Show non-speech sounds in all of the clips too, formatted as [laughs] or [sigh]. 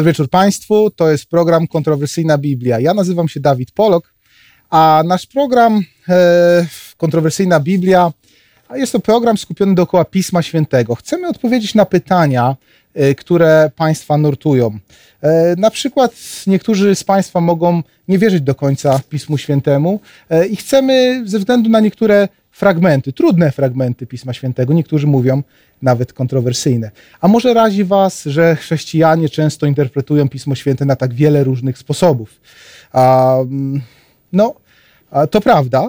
Dobry wieczór Państwu. To jest program Kontrowersyjna Biblia. Ja nazywam się Dawid Polok, a nasz program e, Kontrowersyjna Biblia jest to program skupiony dookoła Pisma Świętego. Chcemy odpowiedzieć na pytania, e, które Państwa nurtują. E, na przykład niektórzy z Państwa mogą nie wierzyć do końca Pismu Świętemu i chcemy ze względu na niektóre fragmenty, trudne fragmenty Pisma Świętego, niektórzy mówią nawet kontrowersyjne. A może razi Was, że chrześcijanie często interpretują Pismo Święte na tak wiele różnych sposobów? Um, no, to prawda,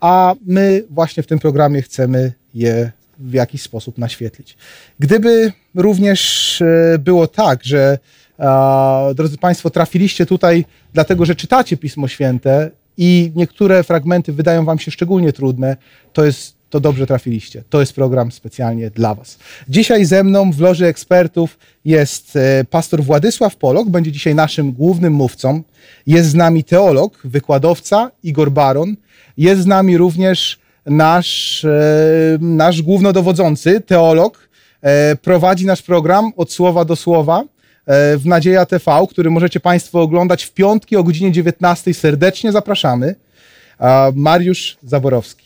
a my właśnie w tym programie chcemy je w jakiś sposób naświetlić. Gdyby również e, było tak, że drodzy Państwo, trafiliście tutaj dlatego, że czytacie Pismo Święte i niektóre fragmenty wydają Wam się szczególnie trudne, to jest to dobrze trafiliście. To jest program specjalnie dla Was. Dzisiaj ze mną w loży ekspertów jest e, pastor Władysław Polok, będzie dzisiaj naszym głównym mówcą. Jest z nami teolog, wykładowca Igor Baron. Jest z nami również nasz, e, nasz głównodowodzący, teolog. E, prowadzi nasz program od słowa do słowa w Nadzieja TV, który możecie Państwo oglądać w piątki o godzinie 19. Serdecznie zapraszamy. Mariusz Zaborowski.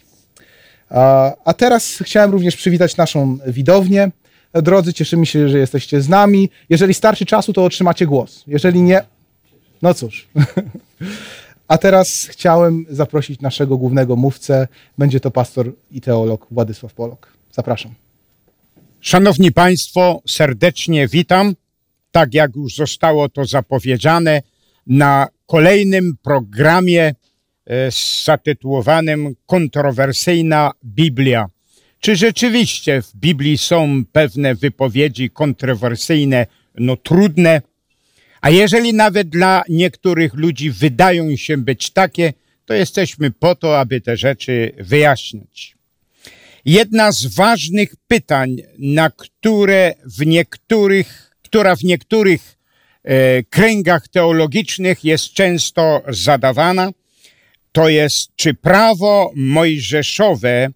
A teraz chciałem również przywitać naszą widownię. Drodzy, cieszymy się, że jesteście z nami. Jeżeli starczy czasu, to otrzymacie głos. Jeżeli nie, no cóż. [laughs] A teraz chciałem zaprosić naszego głównego mówcę. Będzie to pastor i teolog Władysław Polok. Zapraszam. Szanowni Państwo, serdecznie witam. Tak jak już zostało to zapowiedziane, na kolejnym programie zatytułowanym Kontrowersyjna Biblia. Czy rzeczywiście w Biblii są pewne wypowiedzi kontrowersyjne, no trudne, a jeżeli nawet dla niektórych ludzi wydają się być takie, to jesteśmy po to, aby te rzeczy wyjaśnić. Jedna z ważnych pytań, na które w niektórych, która w niektórych e, kręgach teologicznych jest często zadawana, to jest, czy prawo mojżeszowe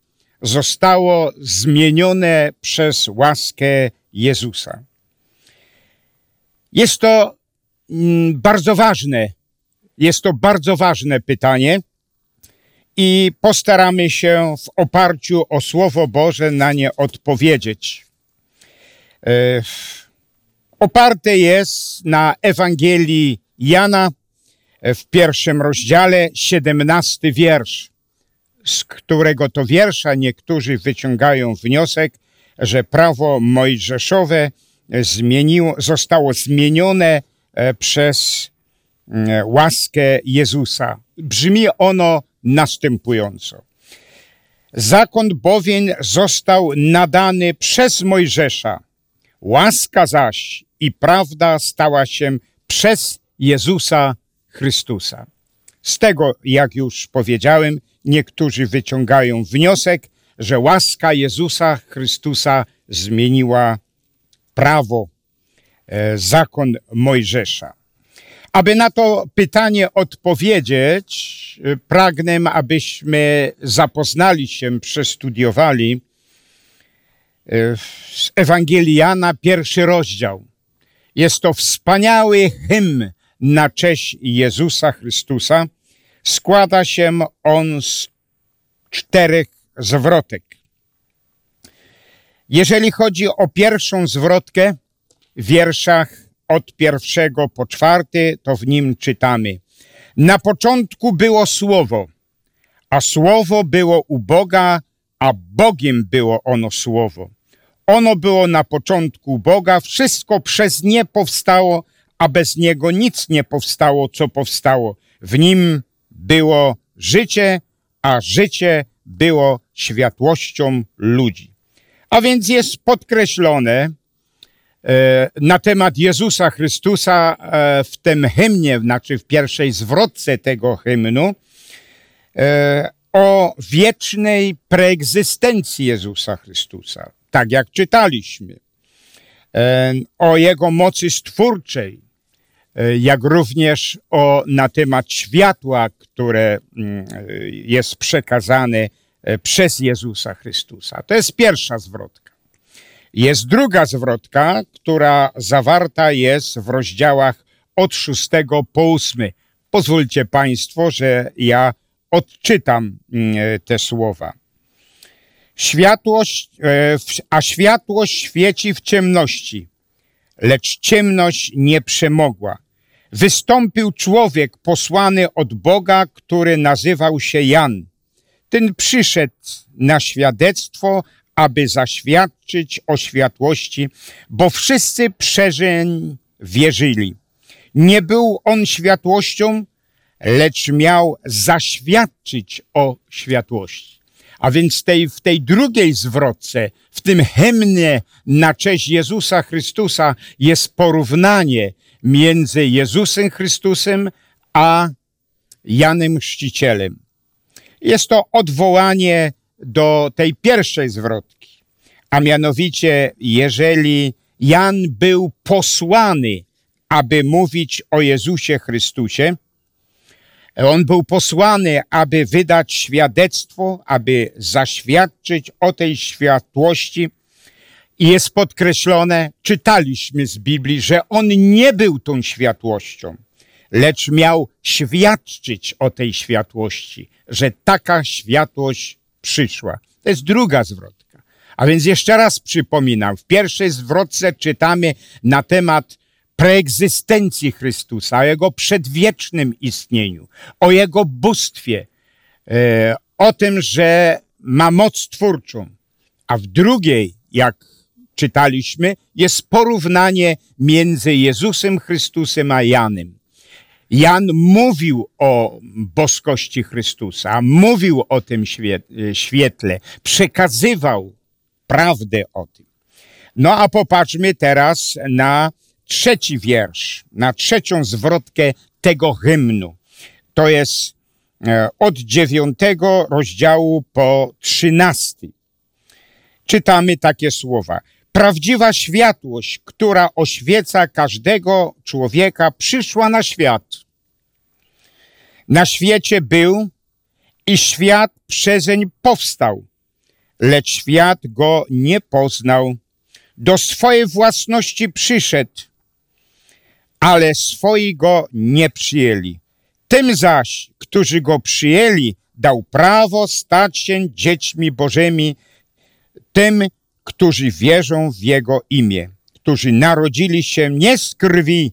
zostało zmienione przez łaskę Jezusa. Jest to mm, bardzo ważne, jest to bardzo ważne pytanie i postaramy się w oparciu o Słowo Boże na nie odpowiedzieć. E, oparte jest na Ewangelii Jana, w pierwszym rozdziale, siedemnasty wiersz, z którego to wiersza niektórzy wyciągają wniosek, że prawo mojżeszowe zmieniło, zostało zmienione e, przez mm, łaskę Jezusa. Brzmi ono następująco. Zakon bowiem został nadany przez Mojżesza, łaska zaś i prawda stała się przez Jezusa Chrystusa. Z tego, jak już powiedziałem, niektórzy wyciągają wniosek, że łaska Jezusa Chrystusa zmieniła prawo, e, zakon Mojżesza. Aby na to pytanie odpowiedzieć, e, pragnę, abyśmy zapoznali się, przestudiowali e, z Ewangelii Jana, pierwszy rozdział. Jest to wspaniały hymn na cześć Jezusa Chrystusa, składa się on z czterech zwrotek. Jeżeli chodzi o pierwszą zwrotkę w wierszach od pierwszego po czwarty, to w nim czytamy. Na początku było Słowo, a Słowo było u Boga, a Bogiem było ono Słowo. Ono było na początku Boga, wszystko przez nie powstało, a bez niego nic nie powstało, co powstało. W nim było życie, a życie było światłością ludzi. A więc jest podkreślone e, na temat Jezusa Chrystusa e, w tym hymnie, znaczy w pierwszej zwrotce tego hymnu, e, o wiecznej preegzystencji Jezusa Chrystusa. Tak jak czytaliśmy. E, o Jego mocy stwórczej, jak również o, na temat światła, które mm, jest przekazane e, przez Jezusa Chrystusa. To jest pierwsza zwrotka. Jest druga zwrotka, która zawarta jest w rozdziałach od szóstego po ósmy. Pozwólcie Państwo, że ja odczytam mm, te słowa. Światłość, e, a światłość świeci w ciemności, lecz ciemność nie przemogła. Wystąpił człowiek posłany od Boga, który nazywał się Jan. Ten przyszedł na świadectwo, aby zaświadczyć o światłości, bo wszyscy przeżeń wierzyli. Nie był on światłością, lecz miał zaświadczyć o światłości. A więc tej, w tej drugiej zwrotce, w tym hymnie na cześć Jezusa Chrystusa jest porównanie między Jezusem Chrystusem a Janem Chrzcicielem. Jest to odwołanie do tej pierwszej zwrotki, a mianowicie, jeżeli Jan był posłany, aby mówić o Jezusie Chrystusie, on był posłany, aby wydać świadectwo, aby zaświadczyć o tej światłości. I jest podkreślone, czytaliśmy z Biblii, że on nie był tą światłością, lecz miał świadczyć o tej światłości, że taka światłość przyszła. To jest druga zwrotka. A więc jeszcze raz przypominam, w pierwszej zwrotce czytamy na temat preegzystencji Chrystusa, o Jego przedwiecznym istnieniu, o Jego bóstwie, e, o tym, że ma moc twórczą. A w drugiej, jak czytaliśmy, jest porównanie między Jezusem Chrystusem a Janem. Jan mówił o boskości Chrystusa, mówił o tym świetle, przekazywał prawdę o tym. No a popatrzmy teraz na trzeci wiersz, na trzecią zwrotkę tego hymnu. To jest e, od dziewiątego rozdziału po trzynasty. Czytamy takie słowa. Prawdziwa światłość, która oświeca każdego człowieka, przyszła na świat. Na świecie był i świat przezeń powstał, lecz świat go nie poznał. Do swojej własności przyszedł, ale swoi go nie przyjęli. Tym zaś, którzy go przyjęli, dał prawo stać się dziećmi Bożymi, tym, którzy wierzą w Jego imię, którzy narodzili się nie z krwi,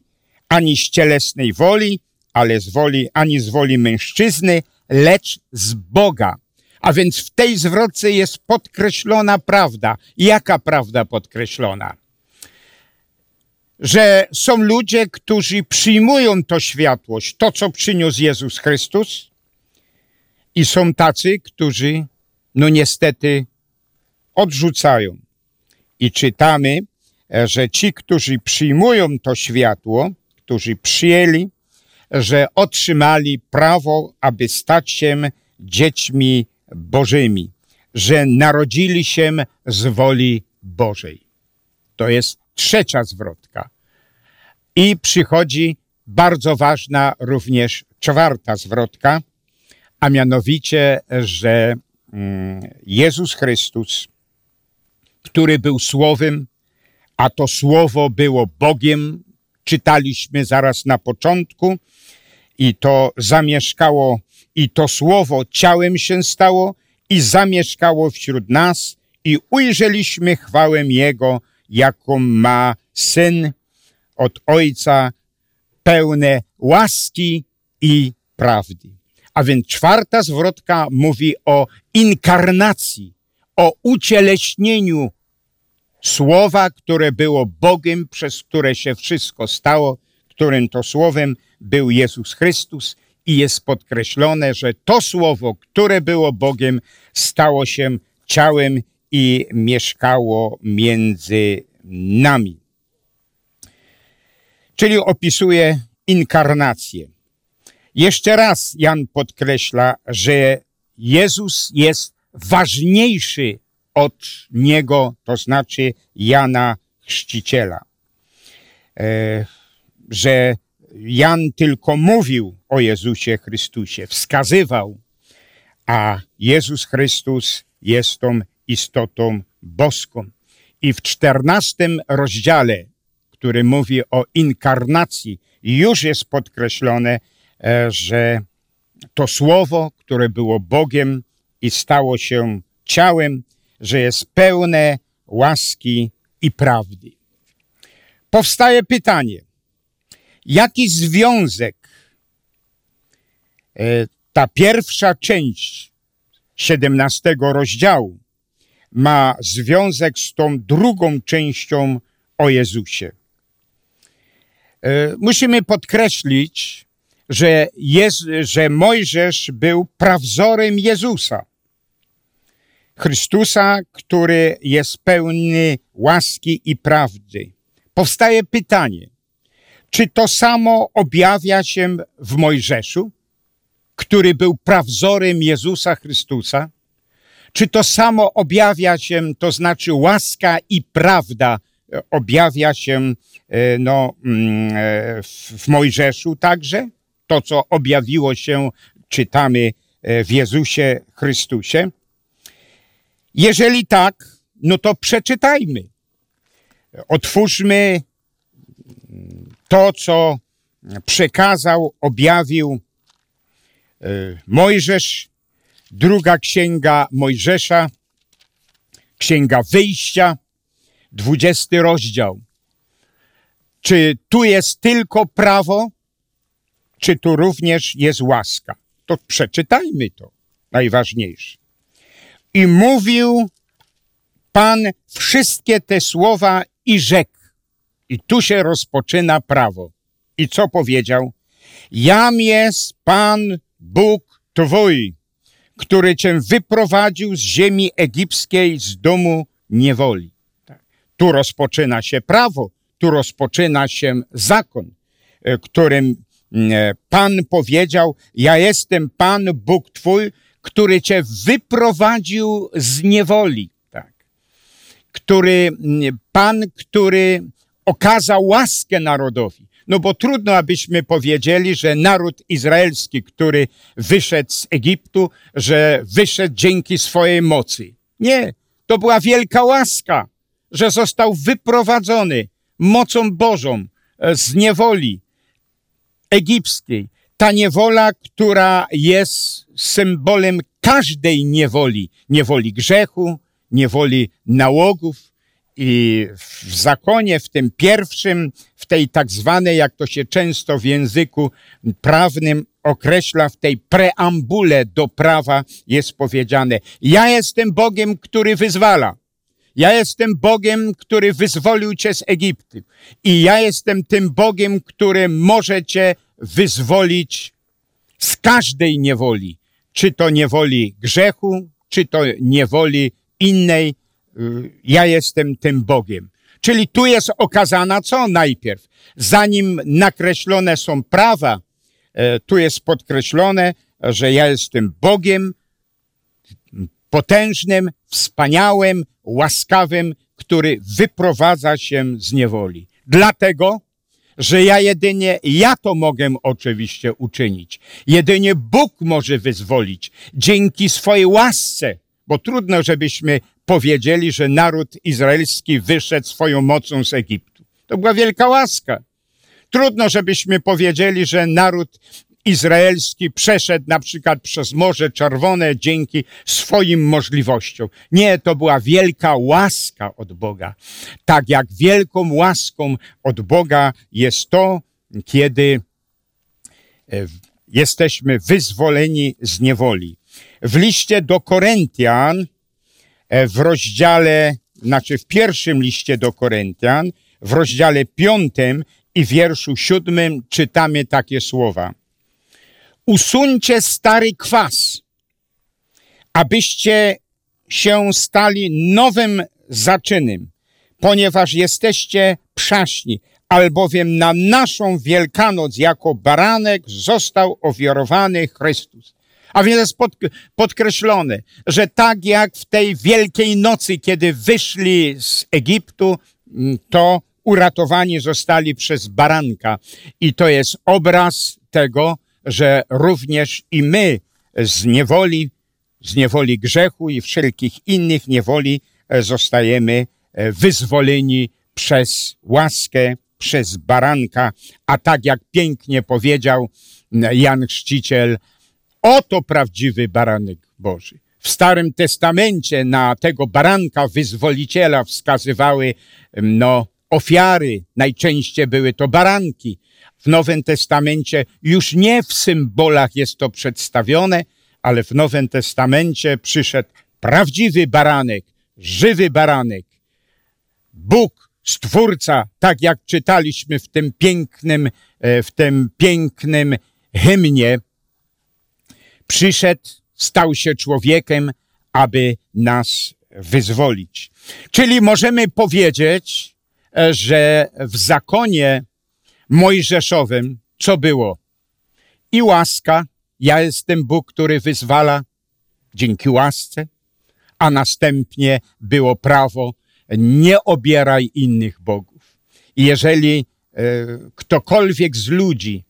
ani z cielesnej woli, ale z woli, ani z woli mężczyzny, lecz z Boga. A więc w tej zwrotce jest podkreślona prawda. Jaka prawda podkreślona? że są ludzie, którzy przyjmują to światłość, to co przyniósł Jezus Chrystus, i są tacy, którzy, no niestety, odrzucają. I czytamy, że ci, którzy przyjmują to światło, którzy przyjęli, że otrzymali prawo, aby stać się dziećmi Bożymi, że narodzili się z woli Bożej. To jest trzecia zwrotka. I przychodzi bardzo ważna również czwarta zwrotka, a mianowicie, że mm, Jezus Chrystus, który był Słowem, a to Słowo było Bogiem, czytaliśmy zaraz na początku, i to zamieszkało, i to Słowo ciałem się stało i zamieszkało wśród nas i ujrzeliśmy chwałę Jego, jaką ma Syn od Ojca, pełne łaski i prawdy. A więc czwarta zwrotka mówi o inkarnacji, o ucieleśnieniu Słowa, które było Bogiem, przez które się wszystko stało, którym to Słowem był Jezus Chrystus i jest podkreślone, że to Słowo, które było Bogiem, stało się ciałem i mieszkało między nami. Czyli opisuje inkarnację. Jeszcze raz Jan podkreśla, że Jezus jest ważniejszy od niego, to znaczy Jana Chrzciciela. E, że Jan tylko mówił o Jezusie Chrystusie, wskazywał, a Jezus Chrystus jest tą istotą boską. I w czternastym rozdziale, który mówi o inkarnacji, już jest podkreślone, e, że to słowo, które było Bogiem i stało się ciałem, że jest pełne łaski i prawdy. Powstaje pytanie, jaki związek e, ta pierwsza część 17 rozdziału ma związek z tą drugą częścią o Jezusie. E, musimy podkreślić, że, jest, że Mojżesz był prawzorem Jezusa. Chrystusa, który jest pełny łaski i prawdy. Powstaje pytanie, czy to samo objawia się w Mojżeszu, który był prawzorem Jezusa Chrystusa? Czy to samo objawia się, to znaczy łaska i prawda e, objawia się e, no, mm, e, w Mojżeszu także? To, co objawiło się, czytamy w Jezusie Chrystusie. Jeżeli tak, no to przeczytajmy. Otwórzmy to, co przekazał, objawił Mojżesz Druga księga Mojżesza, księga wyjścia, dwudziesty rozdział. Czy tu jest tylko prawo, czy tu również jest łaska? To przeczytajmy to, najważniejsze. I mówił Pan wszystkie te słowa i rzekł. I tu się rozpoczyna prawo. I co powiedział? Jam jest Pan Bóg Twój, który cię wyprowadził z ziemi egipskiej, z domu niewoli. Tak. Tu rozpoczyna się prawo, tu rozpoczyna się zakon, e, którym e, Pan powiedział: Ja jestem Pan Bóg Twój, który cię wyprowadził z niewoli. Tak. Który, Pan, który okazał łaskę narodowi. No bo trudno, abyśmy powiedzieli, że naród izraelski, który wyszedł z Egiptu, że wyszedł dzięki swojej mocy. Nie, to była wielka łaska, że został wyprowadzony mocą Bożą e, z niewoli egipskiej. Ta niewola, która jest symbolem każdej niewoli, niewoli grzechu, niewoli nałogów, i w zakonie, w tym pierwszym, w tej tak zwanej, jak to się często w języku prawnym określa, w tej preambule do prawa jest powiedziane: Ja jestem Bogiem, który wyzwala. Ja jestem Bogiem, który wyzwolił cię z Egiptu. I ja jestem tym Bogiem, który może cię wyzwolić z każdej niewoli. Czy to niewoli grzechu, czy to niewoli innej Y, ja jestem tym Bogiem. Czyli tu jest okazana co najpierw? Zanim nakreślone są prawa, e, tu jest podkreślone, że ja jestem Bogiem potężnym, wspaniałym, łaskawym, który wyprowadza się z niewoli. Dlatego, że ja jedynie, ja to mogę oczywiście uczynić. Jedynie Bóg może wyzwolić dzięki swojej łasce, bo trudno, żebyśmy powiedzieli, że naród izraelski wyszedł swoją mocą z Egiptu. To była wielka łaska. Trudno, żebyśmy powiedzieli, że naród izraelski przeszedł na przykład przez Morze Czerwone dzięki swoim możliwościom. Nie, to była wielka łaska od Boga. Tak jak wielką łaską od Boga jest to, kiedy e, jesteśmy wyzwoleni z niewoli. W liście do Koryntian E, w rozdziale, znaczy w pierwszym liście do Koryntian, w rozdziale piątym i wierszu siódmym czytamy takie słowa. Usuńcie stary kwas, abyście się stali nowym zaczynem, ponieważ jesteście przaśni, albowiem na naszą Wielkanoc jako baranek został ofiarowany Chrystus. A więc jest pod, podkreślone, że tak jak w tej wielkiej nocy, kiedy wyszli z Egiptu, mm, to uratowani zostali przez baranka. I to jest obraz tego, że również i my z niewoli, z niewoli grzechu i wszelkich innych niewoli e, zostajemy e, wyzwoleni przez łaskę, przez baranka, a tak jak pięknie powiedział Jan Chrzciciel, oto prawdziwy baranek Boży. W Starym Testamencie na tego baranka wyzwoliciela wskazywały no, ofiary, najczęściej były to baranki. W Nowym Testamencie już nie w symbolach jest to przedstawione, ale w Nowym Testamencie przyszedł prawdziwy baranek, żywy baranek. Bóg, Stwórca, tak jak czytaliśmy w tym pięknym, e, w tym pięknym hymnie, przyszedł, stał się człowiekiem, aby nas wyzwolić. Czyli możemy powiedzieć, e, że w zakonie mojżeszowym co było? I łaska, ja jestem Bóg, który wyzwala dzięki łasce, a następnie było prawo, nie obieraj innych bogów. I jeżeli e, ktokolwiek z ludzi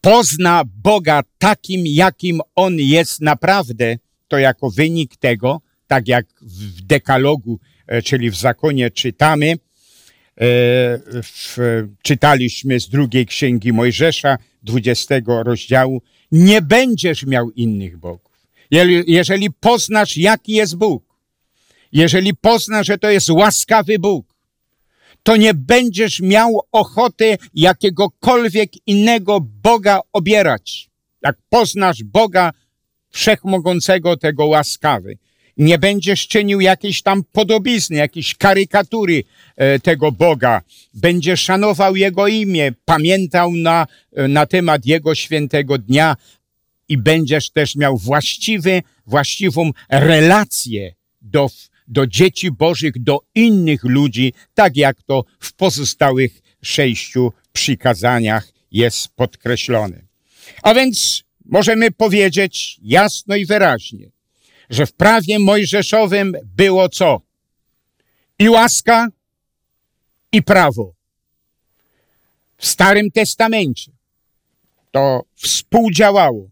pozna Boga takim, jakim On jest naprawdę, to jako wynik tego, tak jak w dekalogu, e, czyli w zakonie czytamy, w, czytaliśmy z drugiej księgi Mojżesza, 20 rozdziału, nie będziesz miał innych bogów. Jeżeli poznasz, jaki jest Bóg, jeżeli poznasz, że to jest łaskawy Bóg, to nie będziesz miał ochoty jakiegokolwiek innego Boga obierać. Jak poznasz Boga wszechmogącego, tego łaskawy. Nie będziesz czynił jakiejś tam podobizny, jakiejś karykatury e, tego Boga. Będziesz szanował Jego imię, pamiętał na, e, na temat Jego świętego dnia i będziesz też miał właściwy, właściwą relację do do dzieci bożych, do innych ludzi, tak jak to w pozostałych sześciu przykazaniach jest podkreślone. A więc możemy powiedzieć jasno i wyraźnie, że w prawie mojżeszowym było co? I łaska, i prawo. W Starym Testamencie to współdziałało.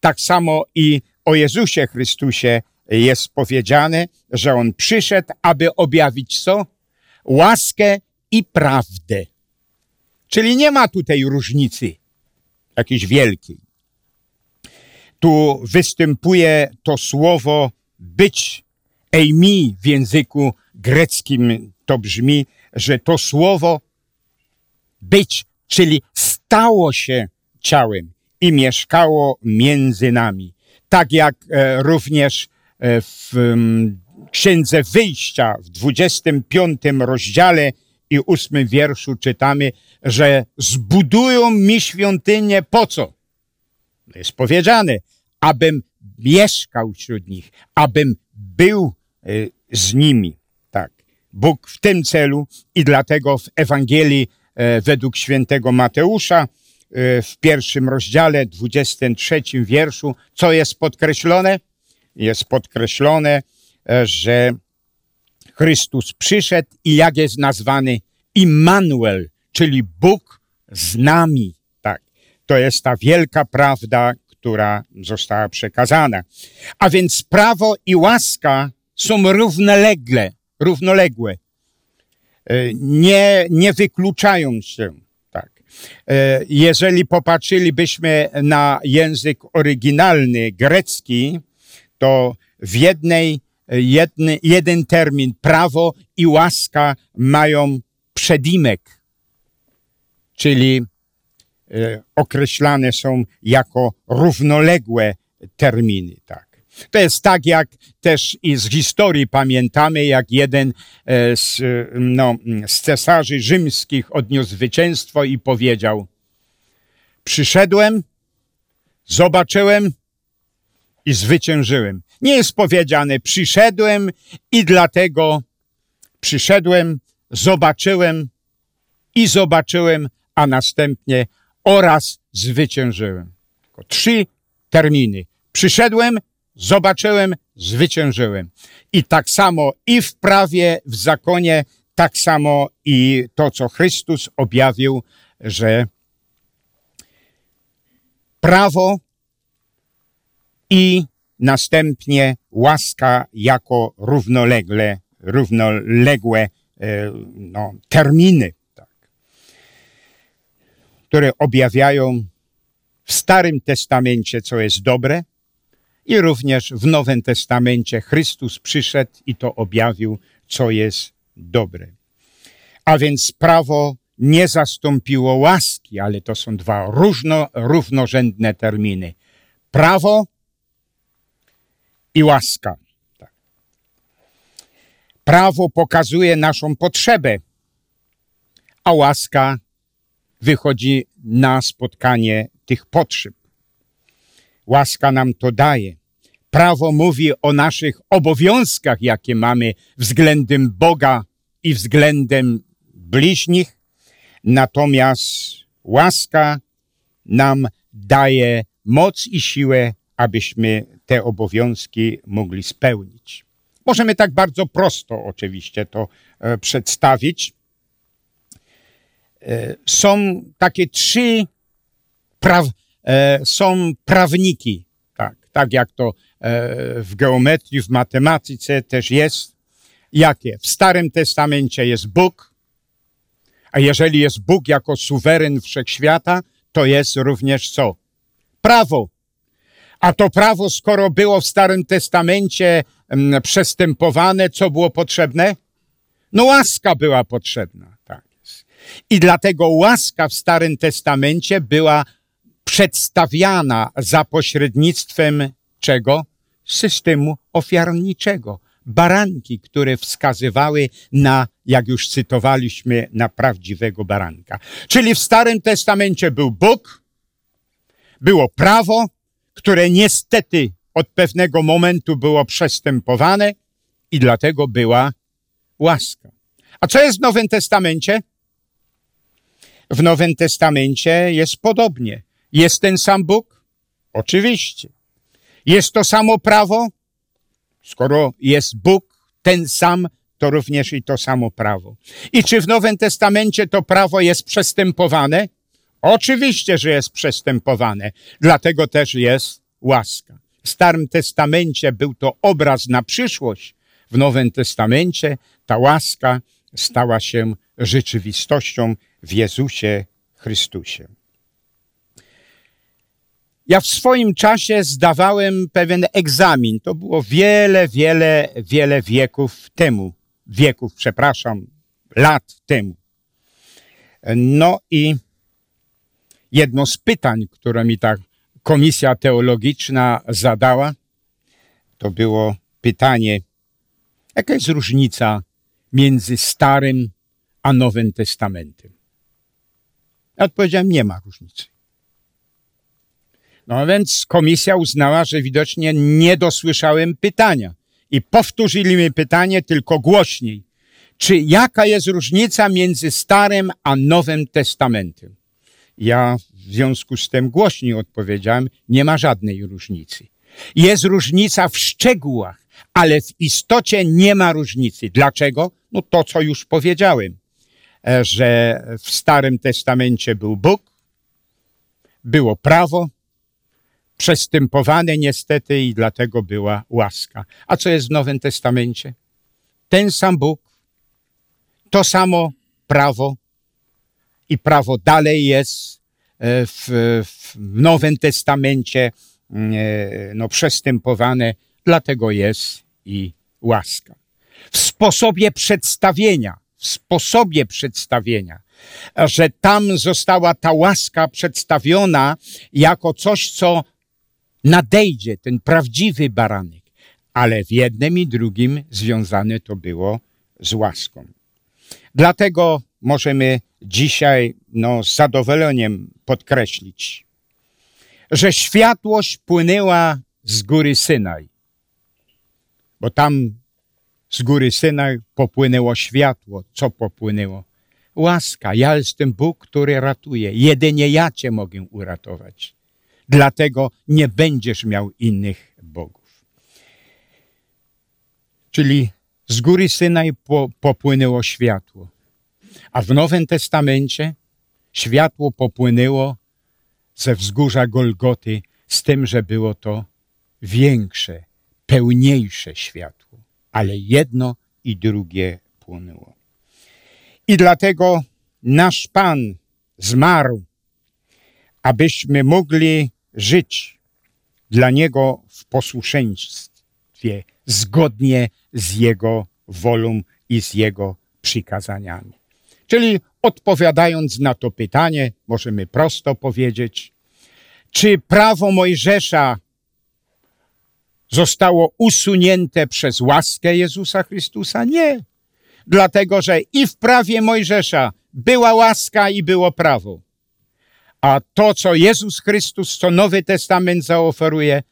Tak samo i o Jezusie Chrystusie jest powiedziane, że on przyszedł, aby objawić co? Łaskę i prawdę. Czyli nie ma tutaj różnicy jakiejś wielkiej. Tu występuje to słowo być, eimi w języku greckim to brzmi, że to słowo być, czyli stało się ciałem i mieszkało między nami. Tak jak e, również E, w Księdze Wyjścia w 25 rozdziale i 8 wierszu czytamy, że zbudują mi świątynię po co? Jest powiedziane, abym mieszkał wśród nich, abym był e, z nimi. Tak. Bóg w tym celu i dlatego w Ewangelii e, według świętego Mateusza w pierwszym rozdziale, 23 wierszu, co jest podkreślone? jest podkreślone, e, że Chrystus przyszedł i jak jest nazwany Immanuel, czyli Bóg z nami. To jest ta wielka prawda, która została przekazana. A więc prawo i łaska są równolegle, równoległe. E, nie, nie wykluczają się. Tak. E, jeżeli popatrzylibyśmy na język oryginalny grecki, to w jednej, jedny, jeden termin prawo i łaska mają przedimek, czyli określane są jako równoległe terminy. Tak. To jest tak, jak też i z historii pamiętamy, jak jeden e, z, no, z cesarzy rzymskich odniósł zwycięstwo i powiedział: Przyszedłem, zobaczyłem, i zwyciężyłem. Nie jest powiedziane, przyszedłem i dlatego przyszedłem, zobaczyłem i zobaczyłem, a następnie oraz zwyciężyłem. Trzy terminy. Przyszedłem, zobaczyłem, zwyciężyłem. I tak samo i w prawie, w zakonie, tak samo i to, co Chrystus objawił, że prawo i następnie łaska jako równolegle równoległe no, terminy, które objawiają w Starym Testamencie, co jest dobre, i również w Nowym Testamencie Chrystus przyszedł i to objawił, co jest dobre. A więc prawo nie zastąpiło łaski, ale to są dwa różno, równorzędne terminy. Prawo i łaska. Tak. Prawo pokazuje naszą potrzebę, a łaska wychodzi na spotkanie tych potrzeb. Łaska nam to daje. Prawo mówi o naszych obowiązkach, jakie mamy względem Boga i względem bliźnich, natomiast łaska nam daje moc i siłę, abyśmy te obowiązki mogli spełnić. Możemy tak bardzo prosto oczywiście to e, przedstawić. E, są takie trzy praw, e, są prawniki, tak, tak jak to e, w geometrii, w matematyce też jest. Jakie? W Starym Testamencie jest Bóg, a jeżeli jest Bóg jako suweren wszechświata, to jest również co? Prawo. A to prawo, skoro było w Starym Testamencie m, przestępowane, co było potrzebne? No łaska była potrzebna. I dlatego łaska w Starym Testamencie była przedstawiana za pośrednictwem czego? Systemu ofiarniczego. Baranki, które wskazywały na, jak już cytowaliśmy, na prawdziwego baranka. Czyli w Starym Testamencie był Bóg, było prawo, które niestety od pewnego momentu było przestępowane i dlatego była łaska. A co jest w Nowym Testamencie? W Nowym Testamencie jest podobnie. Jest ten sam Bóg? Oczywiście. Jest to samo prawo? Skoro jest Bóg ten sam, to również i to samo prawo. I czy w Nowym Testamencie to prawo jest przestępowane? Oczywiście, że jest przestępowane. Dlatego też jest łaska. W Starym Testamencie był to obraz na przyszłość. W Nowym Testamencie ta łaska stała się rzeczywistością w Jezusie Chrystusie. Ja w swoim czasie zdawałem pewien egzamin. To było wiele, wiele, wiele wieków temu. Wieków, przepraszam, lat temu. No i jedno z pytań, które mi ta komisja teologiczna zadała, to było pytanie, jaka jest różnica między Starym a Nowym Testamentem? Ja odpowiedziałem, nie ma różnicy. No więc komisja uznała, że widocznie nie dosłyszałem pytania. I powtórzyli mi pytanie tylko głośniej. Czy jaka jest różnica między Starym a Nowym Testamentem? Ja w związku z tym głośniej odpowiedziałem, nie ma żadnej różnicy. Jest różnica w szczegółach, ale w istocie nie ma różnicy. Dlaczego? No to, co już powiedziałem, że w Starym Testamencie był Bóg, było prawo, przestępowane niestety i dlatego była łaska. A co jest w Nowym Testamencie? Ten sam Bóg, to samo prawo i prawo dalej jest e, w, w Nowym Testamencie e, no, przestępowane, dlatego jest i łaska. W sposobie przedstawienia, sposobie przedstawienia, że tam została ta łaska przedstawiona jako coś, co nadejdzie ten prawdziwy baranek. Ale w jednym i drugim związane to było z łaską. Dlatego możemy dzisiaj no, z zadowoleniem podkreślić, że światłość płynęła z góry Synaj, bo tam z góry Synaj popłynęło światło. Co popłynęło? Łaska. Ja jestem Bóg, który ratuje. Jedynie ja Cię mogę uratować dlatego nie będziesz miał innych bogów. Czyli z góry Synaj po, popłynęło światło, a w Nowym Testamencie światło popłynęło ze wzgórza Golgoty z tym, że było to większe, pełniejsze światło, ale jedno i drugie płonęło. I dlatego nasz Pan zmarł, abyśmy mogli żyć dla Niego w posłuszeństwie, zgodnie z Jego wolą i z Jego przykazaniami. Czyli odpowiadając na to pytanie, możemy prosto powiedzieć, czy prawo Mojżesza zostało usunięte przez łaskę Jezusa Chrystusa? Nie. Dlatego, że i w prawie Mojżesza była łaska i było prawo. A to, co Jezus Chrystus, co Nowy Testament zaoferuje,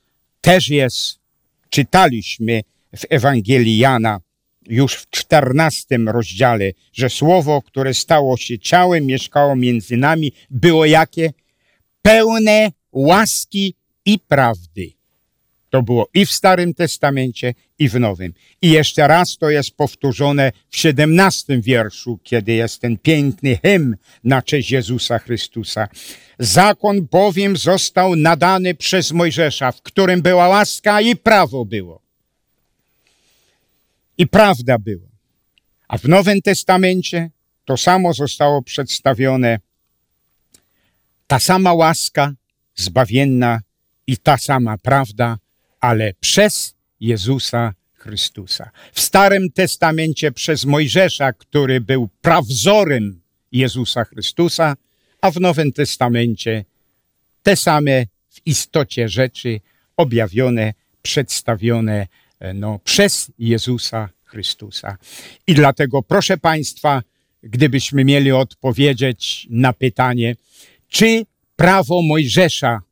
też jest, czytaliśmy w Ewangelii Jana, już w czternastym rozdziale, że słowo, które stało się ciałem, mieszkało między nami, było jakie? Pełne łaski i prawdy. To było i w Starym Testamencie, i w Nowym. I jeszcze raz to jest powtórzone w siedemnastym wierszu, kiedy jest ten piękny hymn na cześć Jezusa Chrystusa. Zakon bowiem został nadany przez Mojżesza, w którym była łaska i prawo było. I prawda była. A w Nowym Testamencie to samo zostało przedstawione. Ta sama łaska zbawienna i ta sama prawda, ale przez Jezusa Chrystusa. W Starym Testamencie przez Mojżesza, który był prawzorem Jezusa Chrystusa, a w Nowym Testamencie te same w istocie rzeczy objawione, przedstawione no, przez Jezusa Chrystusa. I dlatego proszę Państwa, gdybyśmy mieli odpowiedzieć na pytanie, czy prawo Mojżesza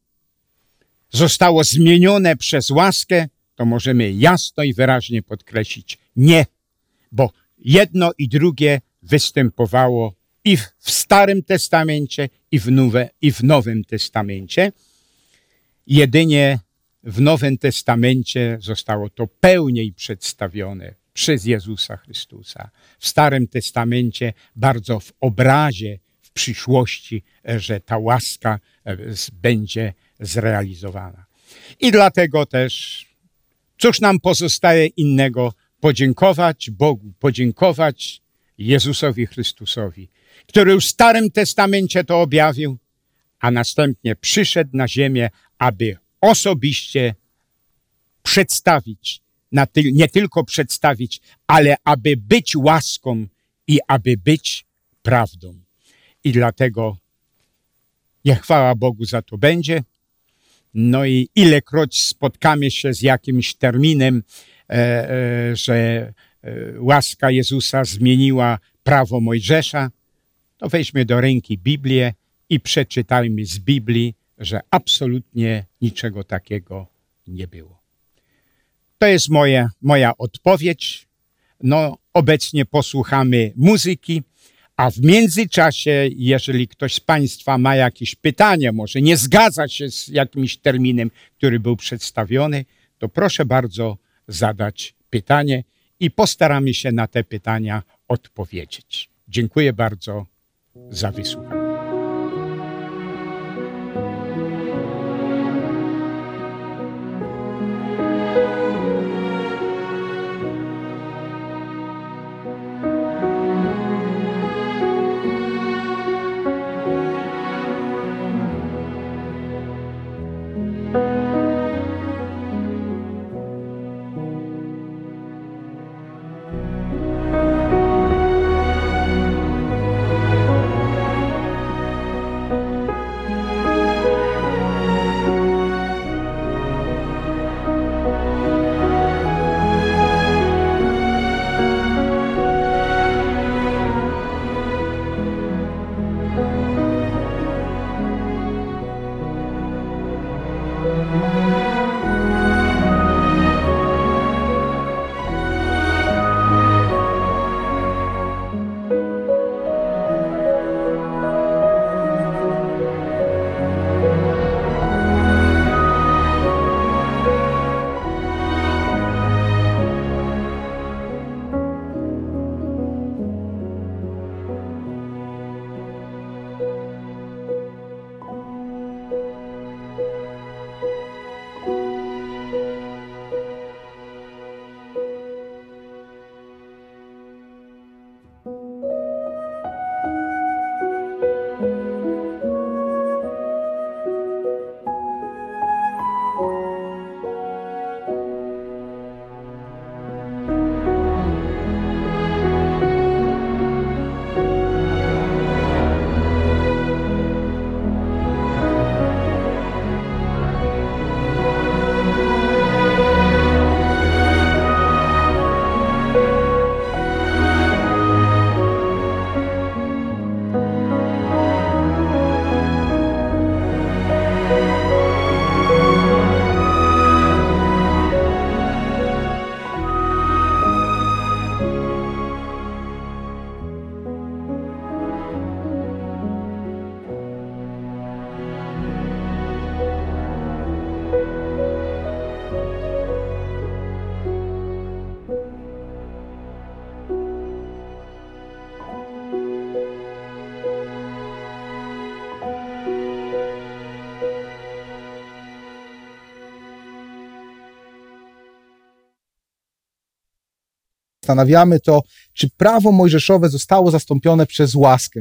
zostało zmienione przez łaskę, to możemy jasno i wyraźnie podkreślić nie, bo jedno i drugie występowało i w Starym Testamencie, i w, Nowe, i w Nowym Testamencie. Jedynie w Nowym Testamencie zostało to pełniej przedstawione przez Jezusa Chrystusa. W Starym Testamencie bardzo w obrazie przyszłości, że ta łaska e, będzie zrealizowana. I dlatego też, cóż nam pozostaje innego, podziękować Bogu, podziękować Jezusowi Chrystusowi, który w Starym Testamencie to objawił, a następnie przyszedł na ziemię, aby osobiście przedstawić, nie tylko przedstawić, ale aby być łaską i aby być prawdą. I dlatego niech chwała Bogu za to będzie. No i ilekroć spotkamy się z jakimś terminem, e, e, że e, łaska Jezusa zmieniła prawo Mojżesza, to weźmy do ręki Biblię i przeczytajmy z Biblii, że absolutnie niczego takiego nie było. To jest moja, moja odpowiedź. No, obecnie posłuchamy muzyki, a w międzyczasie, jeżeli ktoś z Państwa ma jakieś pytanie, może nie zgadza się z jakimś terminem, który był przedstawiony, to proszę bardzo zadać pytanie i postaramy się na te pytania odpowiedzieć. Dziękuję bardzo za wysłuchanie. Zastanawiamy, to czy prawo mojżeszowe zostało zastąpione przez łaskę.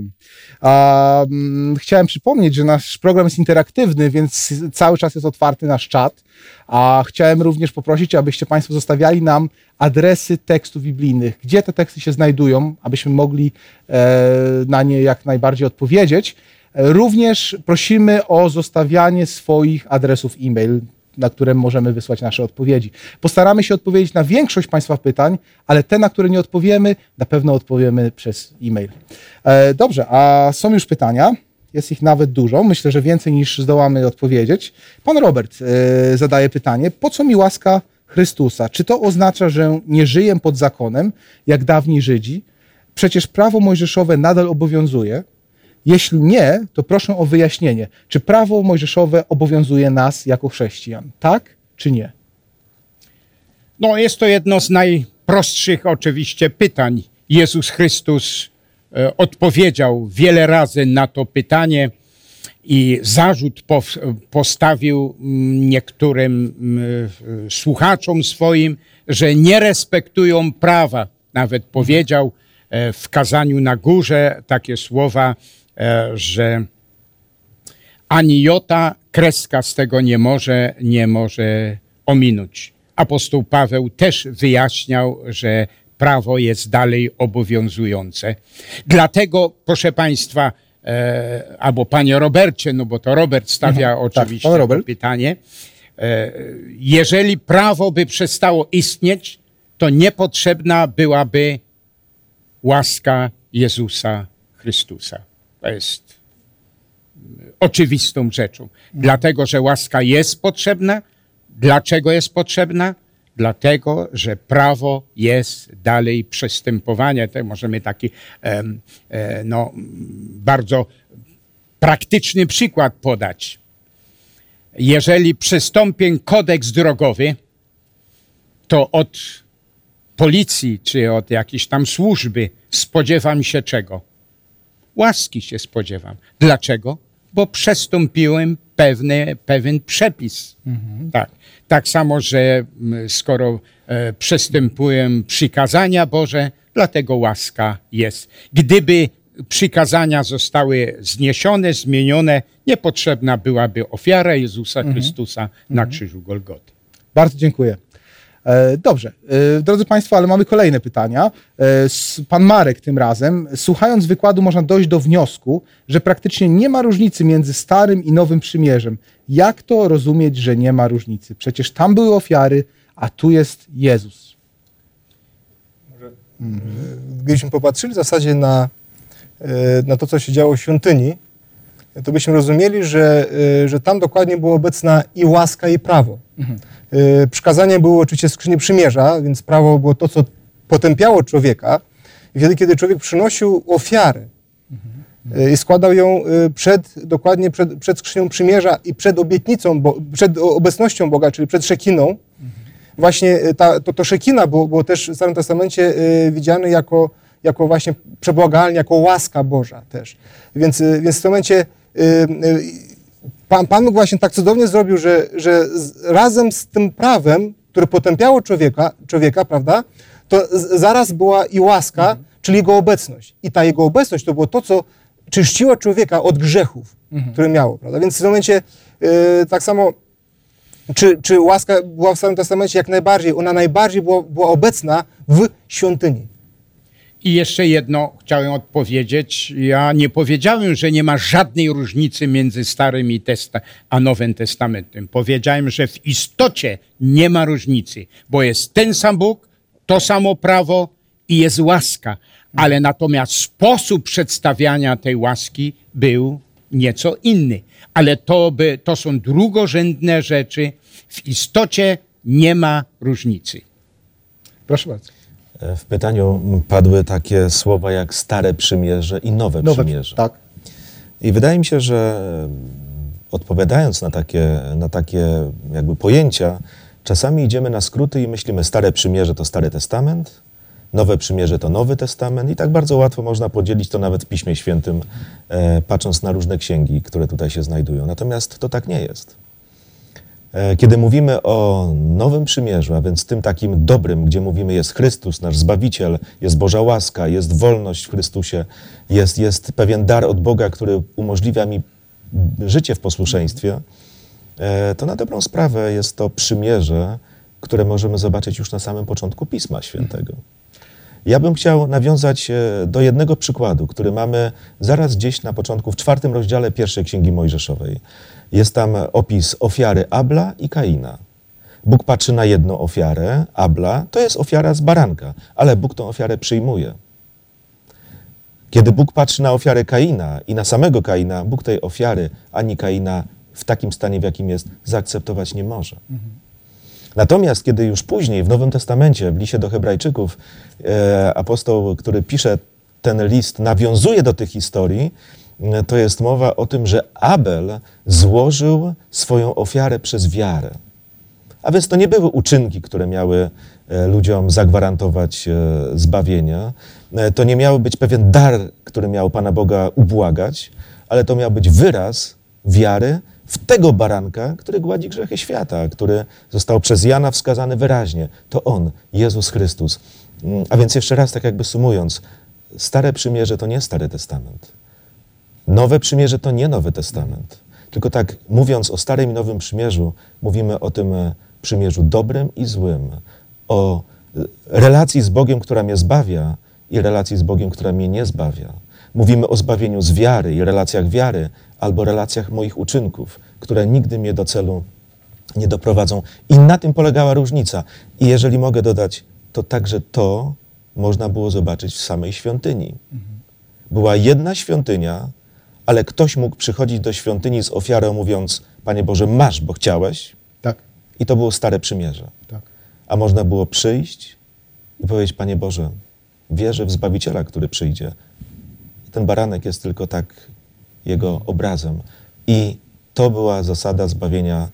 Chciałem przypomnieć, że nasz program jest interaktywny, więc cały czas jest otwarty nasz czat. A chciałem również poprosić, abyście Państwo zostawiali nam adresy tekstów biblijnych, gdzie te teksty się znajdują, abyśmy mogli e, na nie jak najbardziej odpowiedzieć. Również prosimy o zostawianie swoich adresów e-mail, na które możemy wysłać nasze odpowiedzi. Postaramy się odpowiedzieć na większość Państwa pytań, ale te, na które nie odpowiemy, na pewno odpowiemy przez e-mail. E, dobrze, a są już pytania. Jest ich nawet dużo. Myślę, że więcej niż zdołamy odpowiedzieć. Pan Robert e, zadaje pytanie: po co mi łaska Chrystusa? Czy to oznacza, że nie żyję pod zakonem, jak dawni Żydzi? Przecież prawo mojżeszowe nadal obowiązuje. Jeśli nie, to proszę o wyjaśnienie, czy prawo mojżeszowe obowiązuje nas jako chrześcijan? Tak czy nie? No, jest to jedno z najprostszych oczywiście pytań. Jezus Chrystus e, odpowiedział wiele razy na to pytanie i zarzut postawił mm, niektórym mm, e, słuchaczom swoim, że nie respektują prawa. Nawet powiedział e, w kazaniu na górze takie słowa, że ani jota kreska z tego nie może, nie może ominąć. Apostoł Paweł też wyjaśniał, że prawo jest dalej obowiązujące. Dlatego, proszę Państwa, e, albo Panie Robercie, no bo to Robert stawia mhm, oczywiście tak, Robert. pytanie, e, jeżeli prawo by przestało istnieć, to niepotrzebna byłaby łaska Jezusa Chrystusa. To jest oczywistą rzeczą. Dlatego, że łaska jest potrzebna. Dlaczego jest potrzebna? Dlatego, że prawo jest dalej przestępowania. To możemy taki e, no, bardzo praktyczny przykład podać. Jeżeli przystąpię kodeks drogowy, to od policji czy od jakiejś tam służby spodziewam się czego? Łaski się spodziewam. Dlaczego? Bo przestąpiłem pewne, pewien przepis. Mhm. Tak. tak samo, że skoro e, przestępuję przykazania Boże, dlatego łaska jest. Gdyby przykazania zostały zniesione, zmienione, niepotrzebna byłaby ofiara Jezusa mhm. Chrystusa na mhm. krzyżu Golgoty. Bardzo dziękuję. E, dobrze, e, drodzy Państwo, ale mamy kolejne pytania. E, pan Marek tym razem. Słuchając wykładu można dojść do wniosku, że praktycznie nie ma różnicy między Starym i Nowym Przymierzem. Jak to rozumieć, że nie ma różnicy? Przecież tam były ofiary, a tu jest Jezus. Gdybyśmy popatrzyli w zasadzie na, na to, co się działo w świątyni, to byśmy rozumieli, że, że tam dokładnie była obecna i łaska, i prawo. Mhm. Y, przykazania były oczywiście skrzynie przymierza, więc prawo było to, co potępiało człowieka. I wtedy, kiedy człowiek przynosił ofiarę y, i składał ją y, przed, dokładnie przed, przed skrzynią przymierza i przed obietnicą, bo, przed obecnością Boga, czyli przed szekiną, właśnie ta, to, to szekina było, było też w Starym Testamencie widziane jako, jako właśnie przebłagalnia, jako łaska Boża też. Więc, więc w tym momencie Pan, Pan Bóg właśnie tak cudownie zrobił, że, że razem z tym prawem, które potępiało człowieka, człowieka prawda, to zaraz była i łaska, mhm. czyli Jego obecność. I ta Jego obecność to było to, co czyściło człowieka od grzechów, mhm. które miało. Prawda? Więc w tym momencie yy, tak samo, czy, czy łaska była w Starym Testamencie? Jak najbardziej. Ona najbardziej była, była obecna w świątyni. I jeszcze jedno chciałem odpowiedzieć. Ja nie powiedziałem, że nie ma żadnej różnicy między Starym i Testa a Nowym Testamentem. Powiedziałem, że w istocie nie ma różnicy, bo jest ten sam Bóg, to samo prawo i jest łaska. Ale natomiast sposób przedstawiania tej łaski był nieco inny. Ale to, by, to są drugorzędne rzeczy. W istocie nie ma różnicy. Proszę bardzo. W pytaniu padły takie słowa jak stare przymierze i nowe, nowe przymierze. Tak. I wydaje mi się, że odpowiadając na takie, na takie jakby pojęcia, czasami idziemy na skróty i myślimy, stare przymierze to Stary Testament, Nowe Przymierze to Nowy Testament i tak bardzo łatwo można podzielić to nawet w Piśmie Świętym, e, patrząc na różne księgi, które tutaj się znajdują. Natomiast to tak nie jest. E, Kiedy mówimy o Nowym Przymierzu, a więc tym takim dobrym, gdzie mówimy jest Chrystus, nasz Zbawiciel, jest Boża łaska, jest wolność w Chrystusie, jest, jest pewien dar od Boga, który umożliwia mi życie w posłuszeństwie, e, to na dobrą sprawę jest to przymierze, które możemy zobaczyć już na samym początku Pisma Świętego. Ja bym chciał nawiązać e, do jednego przykładu, który mamy zaraz gdzieś na początku, w czwartym rozdziale pierwszej Księgi Mojżeszowej. Jest tam opis ofiary Abla i Kaina. Bóg patrzy na jedną ofiarę, Abla, to jest ofiara z baranka, ale Bóg tą ofiarę przyjmuje. Kiedy Bóg patrzy na ofiarę Kaina i na samego Kaina, Bóg tej ofiary ani Kaina w takim stanie, w jakim jest, zaakceptować nie może. Natomiast kiedy już później w Nowym Testamencie, w liście do Hebrajczyków, e, apostoł, który pisze ten list, nawiązuje do tych historii, to jest mowa o tym, że Abel złożył swoją ofiarę przez wiarę. A więc to nie były uczynki, które miały e, ludziom zagwarantować e, zbawienia. E, To nie miał być pewien dar, który miał Pana Boga ubłagać, ale to miał być wyraz wiary w tego baranka, który gładzi grzechy świata, który został przez Jana wskazany wyraźnie. To On, Jezus Chrystus. Mm, A więc jeszcze raz, tak jakby sumując, Stare Przymierze to nie Stary Testament. Nowe Przymierze to nie Nowy Testament. Tylko tak mówiąc o Starym i Nowym Przymierzu, mówimy o tym e, przymierzu dobrym i złym, o e, relacji z Bogiem, która mnie zbawia i relacji z Bogiem, która mnie nie zbawia. Mówimy o zbawieniu z wiary i relacjach wiary albo relacjach moich uczynków, które nigdy mnie do celu nie doprowadzą. I na tym polegała różnica. I jeżeli mogę dodać, to także to można było zobaczyć w samej świątyni. Była jedna świątynia, ale ktoś mógł przychodzić do świątyni z ofiarą, mówiąc: Panie Boże, masz, bo chciałeś. Tak, I to było stare przymierze. tak. A można było przyjść i powiedzieć: Panie Boże, wierzę w Zbawiciela, który przyjdzie. Ten baranek jest tylko tak jego obrazem. I to była zasada zbawienia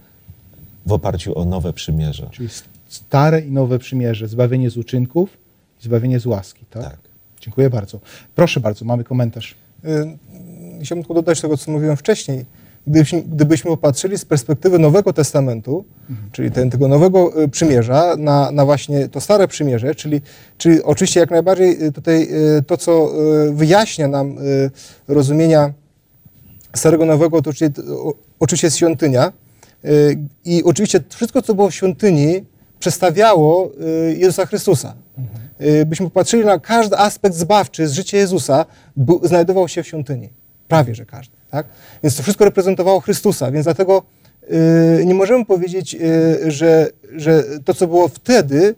w oparciu o nowe przymierze. Czyli stare i nowe przymierze, zbawienie z uczynków i zbawienie z łaski, tak? Tak. Dziękuję bardzo. Proszę bardzo, mamy komentarz. Y, Chciałbym tylko dodać tego, co mówiłem wcześniej. Gdybyśmy, gdybyśmy popatrzyli z perspektywy Nowego Testamentu, czyli ten, tego Nowego y, Przymierza, na, na właśnie to Stare Przymierze, czyli, czyli oczywiście jak najbardziej y, tutaj y, to, co wyjaśnia nam rozumienia Starego Nowego, to oczywiście, oczywiście jest świątynia. I oczywiście wszystko, co było w świątyni, przedstawiało y, Jezusa Chrystusa. Y, Byśmy popatrzyli na każdy aspekt zbawczy z życia Jezusa, był, znajdował się w świątyni. Prawie, że każdy. Tak? Więc to wszystko reprezentowało Chrystusa, więc dlatego y, nie możemy powiedzieć, y, że, że to, co było wtedy,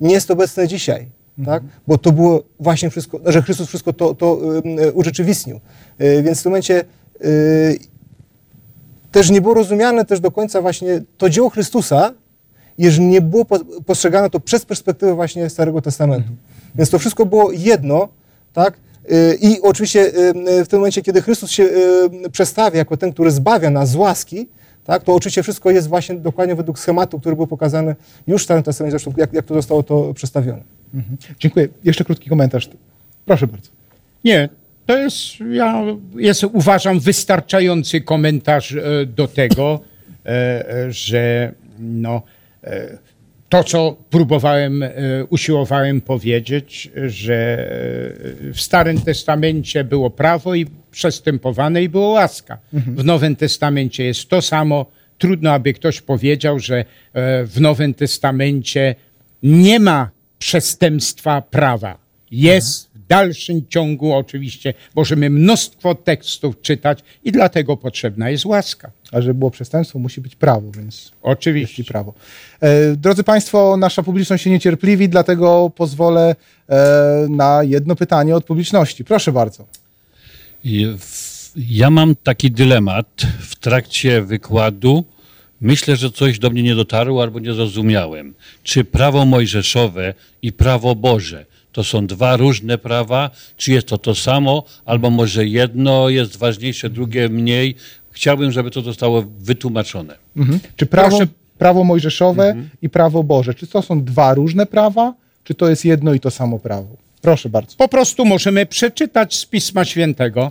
nie jest obecne dzisiaj. Tak? Bo to było właśnie wszystko, że Chrystus wszystko to, to y, urzeczywistnił. Y, więc w tym momencie y, też nie było rozumiane też do końca właśnie to dzieło Chrystusa, jeżeli nie było po- postrzegane to przez perspektywę właśnie Starego Testamentu. Więc to wszystko było jedno, tak? Y, I oczywiście y, w tym momencie, kiedy Chrystus się y, przestawia jako ten, który zbawia nas z łaski, tak, to oczywiście wszystko jest właśnie dokładnie według schematu, który był pokazany już w Starym Testamencie, zresztą jak, jak to zostało to przedstawione. Mhm. Dziękuję. Jeszcze krótki komentarz. Proszę bardzo. Nie, to jest, ja jest, uważam, wystarczający komentarz e, do tego, e, e, że no, to, co próbowałem, e, usiłowałem powiedzieć, że e, w Starym Testamencie było prawo i przestępowane i było łaska. W Nowym Testamencie jest to samo. Trudno, aby ktoś powiedział, że e, w Nowym Testamencie nie ma przestępstwa prawa. Jest dalszym ciągu oczywiście, możemy mnóstwo tekstów czytać i dlatego potrzebna jest łaska. A żeby było przestępstwo, musi być prawo, więc Oczywiście. prawo. E, drodzy Państwo, nasza publiczność się niecierpliwi, dlatego pozwolę e, na jedno pytanie od publiczności. Proszę bardzo. Ja mam taki dylemat w trakcie wykładu. Myślę, że coś do mnie nie dotarło albo nie zrozumiałem. Czy prawo mojżeszowe i prawo Boże to są dwa różne prawa? Czy jest to to samo? Albo może jedno jest ważniejsze, drugie mniej? Chciałbym, żeby to zostało wytłumaczone. Mhm. Czy prawo, Proszę. prawo mojżeszowe i prawo Boże, czy to są dwa różne prawa, czy to jest jedno i to samo prawo? Proszę bardzo. Po prostu możemy przeczytać z Pisma Świętego,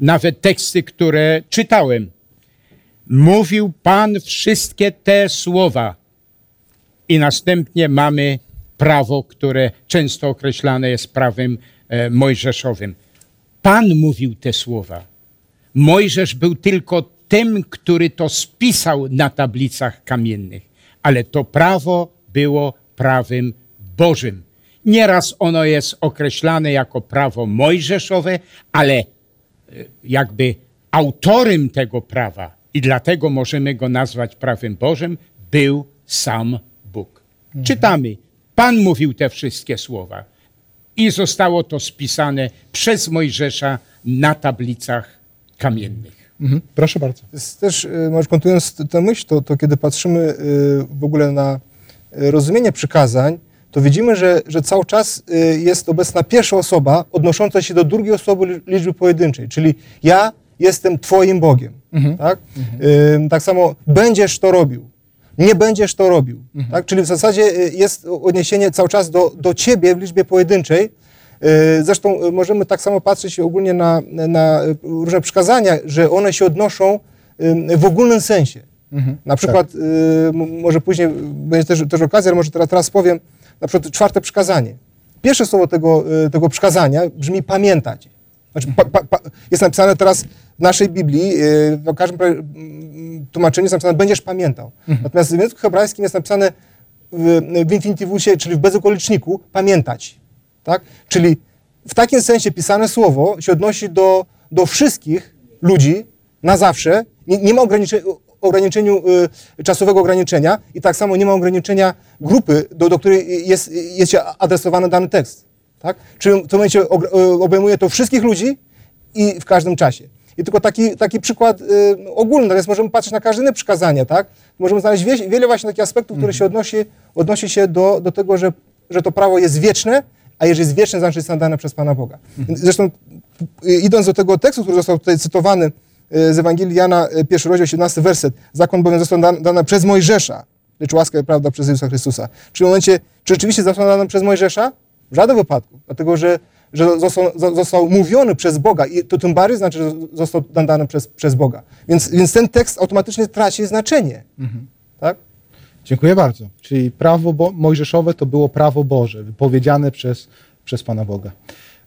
nawet teksty, które czytałem. mówił Pan wszystkie te słowa. I następnie mamy prawo, które często określane jest prawem e, mojżeszowym. Pan mówił te słowa. Mojżesz był tylko tym, który to spisał na tablicach kamiennych, ale to prawo było prawem Bożym. Nieraz ono jest określane jako prawo mojżeszowe, ale e, jakby autorem tego prawa i dlatego możemy go nazwać prawem Bożym, był sam Bóg. Mhm. Czytamy, Pan mówił te wszystkie słowa i zostało to spisane przez Mojżesza na tablicach kamiennych. Mhm. Proszę bardzo. Jest też, y, może kontynuując tę myśl, to, to kiedy patrzymy y, w ogóle na y, rozumienie przykazań, to widzimy, że, że cały czas jest obecna pierwsza osoba odnosząca się do drugiej osoby liczby pojedynczej, czyli ja jestem Twoim Bogiem. Mhm. Tak? Mhm. tak samo będziesz to robił. Nie będziesz to robił. Mhm. Tak? Czyli w zasadzie jest odniesienie cały czas do, do Ciebie w liczbie pojedynczej. Zresztą możemy tak samo patrzeć ogólnie na, na różne przykazania, że one się odnoszą w ogólnym sensie. Mhm. Na przykład, tak. może później będzie też, też okazja, ale może teraz, teraz powiem, na przykład czwarte przykazanie. Pierwsze słowo tego, tego przykazania brzmi pamiętać. Znaczy, pa, pa, pa, jest napisane teraz w naszej Biblii, y, w każdym tłumaczeniu jest napisane, będziesz pamiętał. Mhm. Natomiast w języku hebrajskim jest napisane w, w infinityvusie, czyli w bezokoliczniku, pamiętać. Tak? Czyli w takim sensie pisane słowo się odnosi do, do wszystkich ludzi na zawsze. Nie, nie ma ograniczenia, ograniczeniu y, czasowego ograniczenia i tak samo nie ma ograniczenia grupy, do, do której jest, jest adresowany dany tekst. Tak? Czyli w tym momencie y, obejmuje to wszystkich ludzi i w każdym czasie. I tylko taki, taki przykład y, ogólny, natomiast możemy patrzeć na każde inne przykazanie, tak? Możemy znaleźć wie, wiele właśnie takich aspektów, które się odnosi, odnosi się do, do tego, że, że to prawo jest wieczne, a jeżeli jest wieczne, znaczy jest nadane przez Pana Boga. Zresztą y, idąc do tego tekstu, który został tutaj cytowany y, z Ewangelii Jana, y, pierwszy rozdział, 17 werset, zakon bowiem został dany, dany przez Mojżesza, lecz łaska i prawda przez Jezusa Chrystusa. Czy w momencie, czy rzeczywiście został dany przez Mojżesza? W żadnym wypadku, dlatego że że został, został mówiony przez Boga i to tym bardziej znaczy, że został dany przez, przez Boga. Więc, więc ten tekst automatycznie traci znaczenie. Mhm. Tak? Dziękuję bardzo. Czyli prawo Bo mojżeszowe to było prawo Boże, wypowiedziane przez, przez Pana Boga.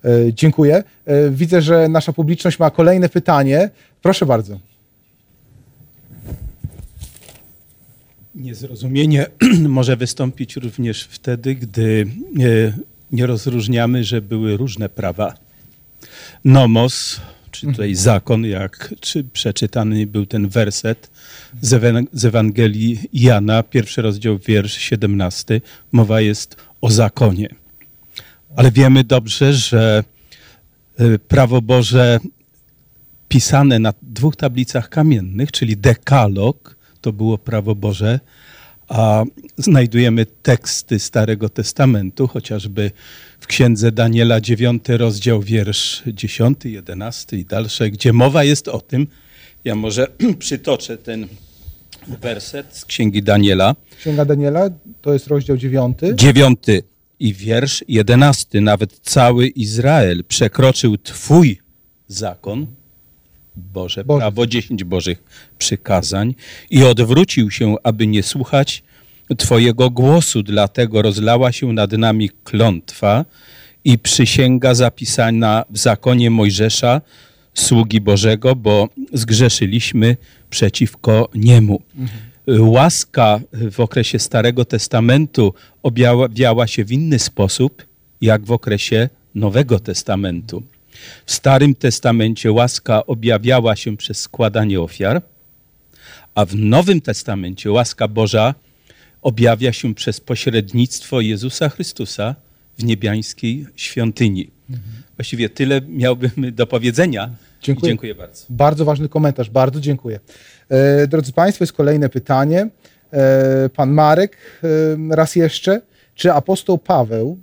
E, dziękuję. E, widzę, że nasza publiczność ma kolejne pytanie. Proszę bardzo. Niezrozumienie [clears throat] może wystąpić również wtedy, gdy e, nie rozróżniamy, że były różne prawa. Nomos, czy tutaj mhm. zakon, jak czy przeczytany był ten werset z, Ewangelii Jana, pierwszy rozdział, wiersz 17, mowa jest o zakonie. Ale wiemy dobrze, że y, prawo Boże pisane na dwóch tablicach kamiennych, czyli dekalog, to było prawo Boże, a znajdujemy teksty Starego Testamentu, chociażby w księdze Daniela 9 rozdział, wiersz 10, 11 i dalsze, gdzie mowa jest o tym, ja może [clears throat] przytoczę ten werset z księgi Daniela. Księga Daniela to jest rozdział 9. 9 i wiersz 11. Nawet cały Izrael przekroczył Twój zakon, Boże, Boże. prawo, dziesięć Bożych przykazań i odwrócił się, aby nie słuchać Twojego głosu, dlatego rozlała się nad nami klątwa i przysięga zapisana w zakonie Mojżesza, sługi Bożego, bo zgrzeszyliśmy przeciwko Niemu. Mhm. Łaska w okresie Starego Testamentu objawiała się w inny sposób, jak w okresie Nowego Testamentu. W Starym Testamencie łaska objawiała się przez składanie ofiar, a w Nowym Testamencie łaska Boża objawia się przez pośrednictwo Jezusa Chrystusa w niebiańskiej świątyni. Mhm. Właściwie tyle miałbym do powiedzenia. Dziękuję. dziękuję bardzo. Bardzo ważny komentarz, bardzo dziękuję. E, drodzy Państwo, jest kolejne pytanie. E, pan Marek, e, raz jeszcze. Czy apostoł Paweł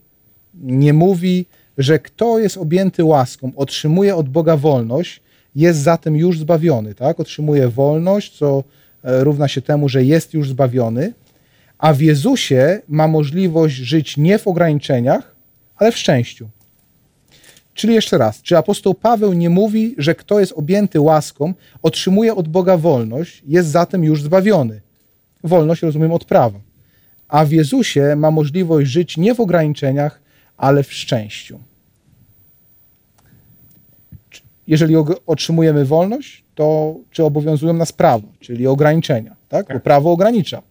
nie mówi że kto jest objęty łaską, otrzymuje od Boga wolność, jest zatem już zbawiony, tak? Otrzymuje wolność, co e, równa się temu, że jest już zbawiony, a w Jezusie ma możliwość żyć nie w ograniczeniach, ale w szczęściu. Czyli jeszcze raz, czy apostoł Paweł nie mówi, że kto jest objęty łaską, otrzymuje od Boga wolność, jest zatem już zbawiony? Wolność rozumiem od prawa. A w Jezusie ma możliwość żyć nie w ograniczeniach, ale w szczęściu. Jeżeli otrzymujemy wolność, to czy obowiązują nas prawo, czyli ograniczenia, tak? Bo prawo ogranicza.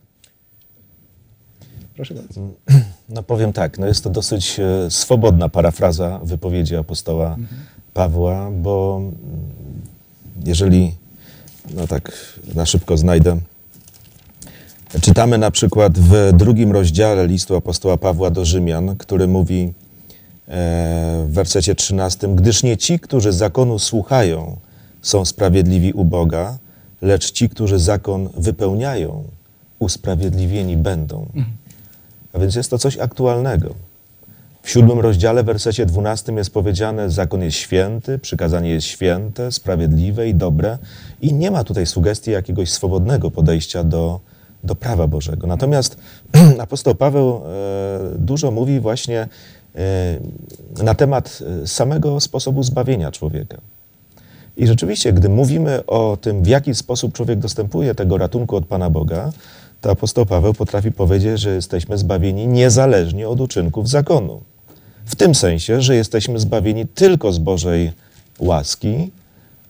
Proszę bardzo. [clears throat] No powiem tak, no jest to dosyć e, swobodna parafraza wypowiedzi apostoła mhm. Pawła, bo jeżeli, no tak na szybko znajdę, czytamy na przykład w drugim rozdziale listu apostoła Pawła do Rzymian, który mówi w wersecie 13, gdyż nie ci, którzy zakonu słuchają, są sprawiedliwi u Boga, lecz ci, którzy zakon wypełniają, usprawiedliwieni będą. A więc jest to coś aktualnego. W siódmym rozdziale, wersecie dwunastym jest powiedziane, zakon jest święty, przykazanie jest święte, sprawiedliwe i dobre i nie ma tutaj sugestii jakiegoś swobodnego podejścia do, do prawa Bożego. Natomiast [clears throat] apostoł Paweł e, dużo mówi właśnie na temat e, samego sposobu zbawienia człowieka. I rzeczywiście, gdy mówimy o tym, w jaki sposób człowiek dostępuje tego ratunku od Pana Boga, to apostoł Paweł potrafi powiedzieć, że jesteśmy zbawieni niezależnie od uczynków zakonu. W tym sensie, że jesteśmy zbawieni tylko z Bożej łaski,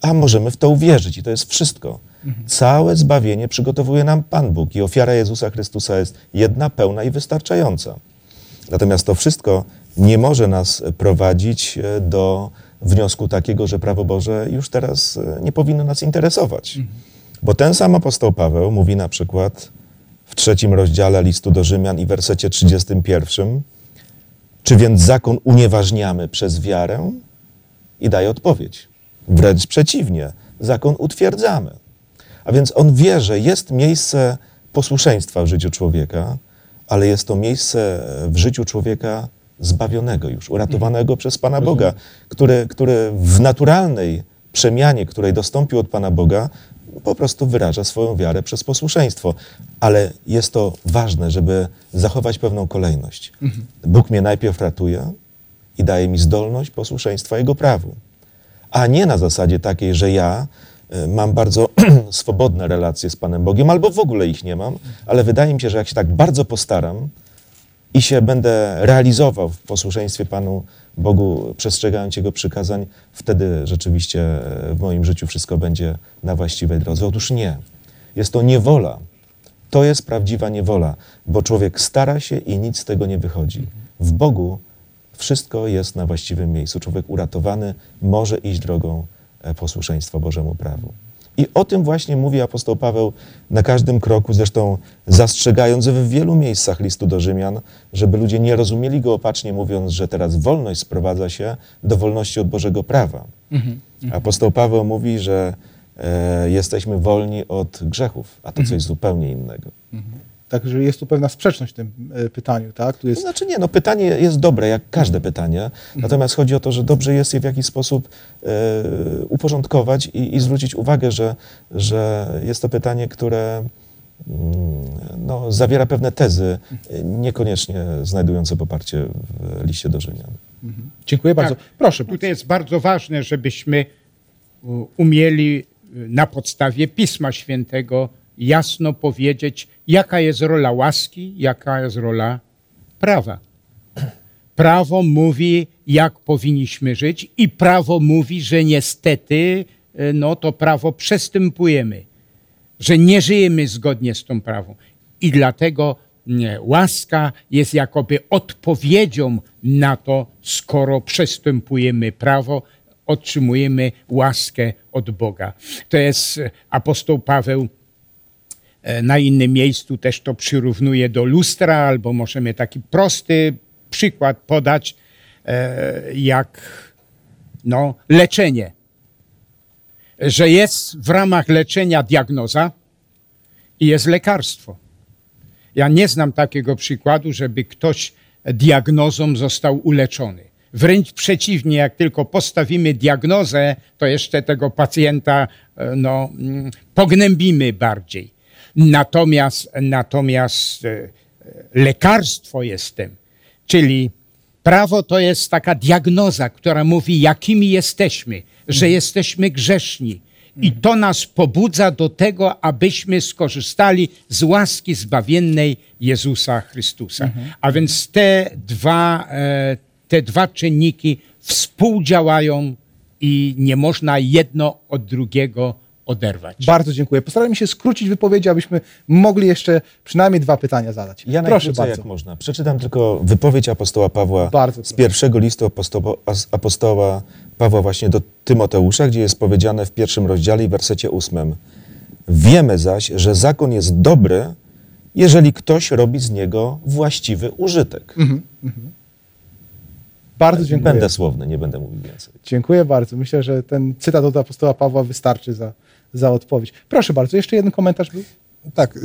a możemy w to uwierzyć i to jest wszystko. Całe zbawienie przygotowuje nam Pan Bóg i ofiara Jezusa Chrystusa jest jedna, pełna i wystarczająca. Natomiast to wszystko nie może nas prowadzić e, do wniosku takiego, że prawo Boże już teraz e, nie powinno nas interesować. Bo ten sam apostoł Paweł mówi na przykład w trzecim rozdziale listu do Rzymian i wersecie 31. Czy więc zakon unieważniamy przez wiarę? I daje odpowiedź. Wręcz przeciwnie, zakon utwierdzamy. A więc on wie, że jest miejsce posłuszeństwa w życiu człowieka, ale jest to miejsce w życiu człowieka zbawionego już, uratowanego mhm. przez Pana Boga, który, który w naturalnej przemianie, której dostąpił od Pana Boga, po prostu wyraża swoją wiarę przez posłuszeństwo. Ale jest to ważne, żeby zachować pewną kolejność. Mhm. Bóg mnie najpierw ratuje i daje mi zdolność posłuszeństwa Jego prawu. A nie na zasadzie takiej, że ja y, mam bardzo [clears throat] swobodne relacje z Panem Bogiem, albo w ogóle ich nie mam, ale wydaje mi się, że jak się tak bardzo postaram i się będę realizował w posłuszeństwie Panu Bogu, przestrzegając Jego przykazań, wtedy rzeczywiście e, w moim życiu wszystko będzie na właściwej drodze. Otóż nie. Jest to niewola. To jest prawdziwa niewola, bo człowiek stara się i nic z tego nie wychodzi. W Bogu wszystko jest na właściwym miejscu. Człowiek uratowany może iść drogą e, posłuszeństwa Bożemu prawu. I o tym właśnie mówi apostoł Paweł na każdym kroku, zresztą zastrzegając w wielu miejscach listu do Rzymian, żeby ludzie nie rozumieli go opacznie, mówiąc, że teraz wolność sprowadza się do wolności od Bożego prawa. Mhm, mhm. Apostoł Paweł mówi, że e, jesteśmy wolni od grzechów, a to mhm. coś zupełnie innego. Mhm. Także jest tu pewna sprzeczność w tym e, pytaniu, tak? Tu jest... Znaczy nie, no pytanie jest dobre, jak każde pytanie, mhm. natomiast chodzi o to, że dobrze jest je w jakiś sposób e, uporządkować i, i, zwrócić uwagę, że, że jest to pytanie, które mm, no, zawiera pewne tezy, niekoniecznie znajdujące poparcie w liście do Rzymian. Mhm. Dziękuję bardzo. Tak, Proszę. Tutaj jest bardzo ważne, żebyśmy umieli na podstawie Pisma Świętego jasno powiedzieć, jaka jest rola łaski, jaka jest rola prawa. Prawo mówi, jak powinniśmy żyć, i prawo mówi, że niestety e, no, to prawo przestępujemy, że nie żyjemy zgodnie z tą prawą. I dlatego nie, łaska jest jakoby odpowiedzią na to, skoro przestępujemy prawo, otrzymujemy łaskę od Boga. To jest e, apostoł Paweł na innym miejscu też to przyrównuje do lustra, albo możemy taki prosty przykład podać, e, jak no, leczenie. Że jest w ramach leczenia diagnoza i jest lekarstwo. Ja nie znam takiego przykładu, żeby ktoś diagnozą został uleczony. Wręcz przeciwnie, jak tylko postawimy diagnozę, to jeszcze tego pacjenta e, no, mm, pognębimy bardziej. Natomiast, natomiast e, lekarstwo jestem, czyli Prawo to jest taka diagnoza, która mówi, jakimi jesteśmy, że jesteśmy grzeszni. I to nas pobudza do tego, abyśmy skorzystali z łaski zbawiennej Jezusa Chrystusa. A więc te dwa, e, te dwa czynniki współdziałają i nie można jedno od drugiego oderwać. Bardzo dziękuję. Postarajmy się skrócić wypowiedzi, abyśmy mogli jeszcze przynajmniej dwa pytania zadać. Ja Proszę bardzo. jak można. Przeczytam tylko wypowiedź apostoła Pawła Bardzo z proszę. pierwszego listu apostoła, apostoła Pawła właśnie do Tymoteusza, gdzie jest powiedziane w pierwszym rozdziale i wersecie ósmym. Wiemy zaś, że zakon jest dobry, jeżeli ktoś robi z niego właściwy użytek. Mhm. Bardzo dziękuję. Będę słowny, nie będę mówił więcej. Dziękuję bardzo. Myślę, że ten cytat od apostoła Pawła wystarczy za, za odpowiedź. Proszę bardzo, jeszcze jeden komentarz był? Tak, y,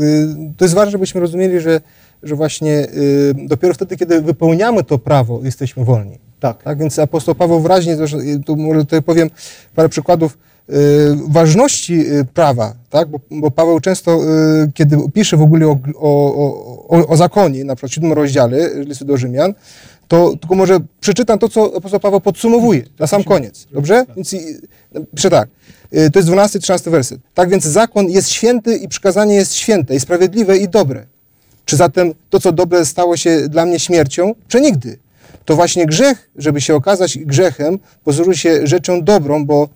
to jest ważne, żebyśmy rozumieli, że, że właśnie y, dopiero wtedy, kiedy wypełniamy to prawo, jesteśmy wolni. Tak. Tak, więc apostoł Paweł wyraźnie, tu może tutaj powiem parę przykładów y, ważności prawa, tak, bo, bo Paweł często, kiedy pisze w ogóle o, o, o, o zakonie, na przykład w siódmym rozdziale listu do Rzymian, to tylko może przeczytam to, co apostoł Paweł podsumowuje na sam koniec, dobrze? Więc i- pisze tak, y, to jest 12-13 werset. Tak więc zakon jest święty i przykazanie jest święte i sprawiedliwe i dobre. Czy zatem to, co dobre stało się dla mnie śmiercią? Przenigdy. To właśnie grzech, żeby się okazać grzechem, pozoruje się rzeczą dobrą, bo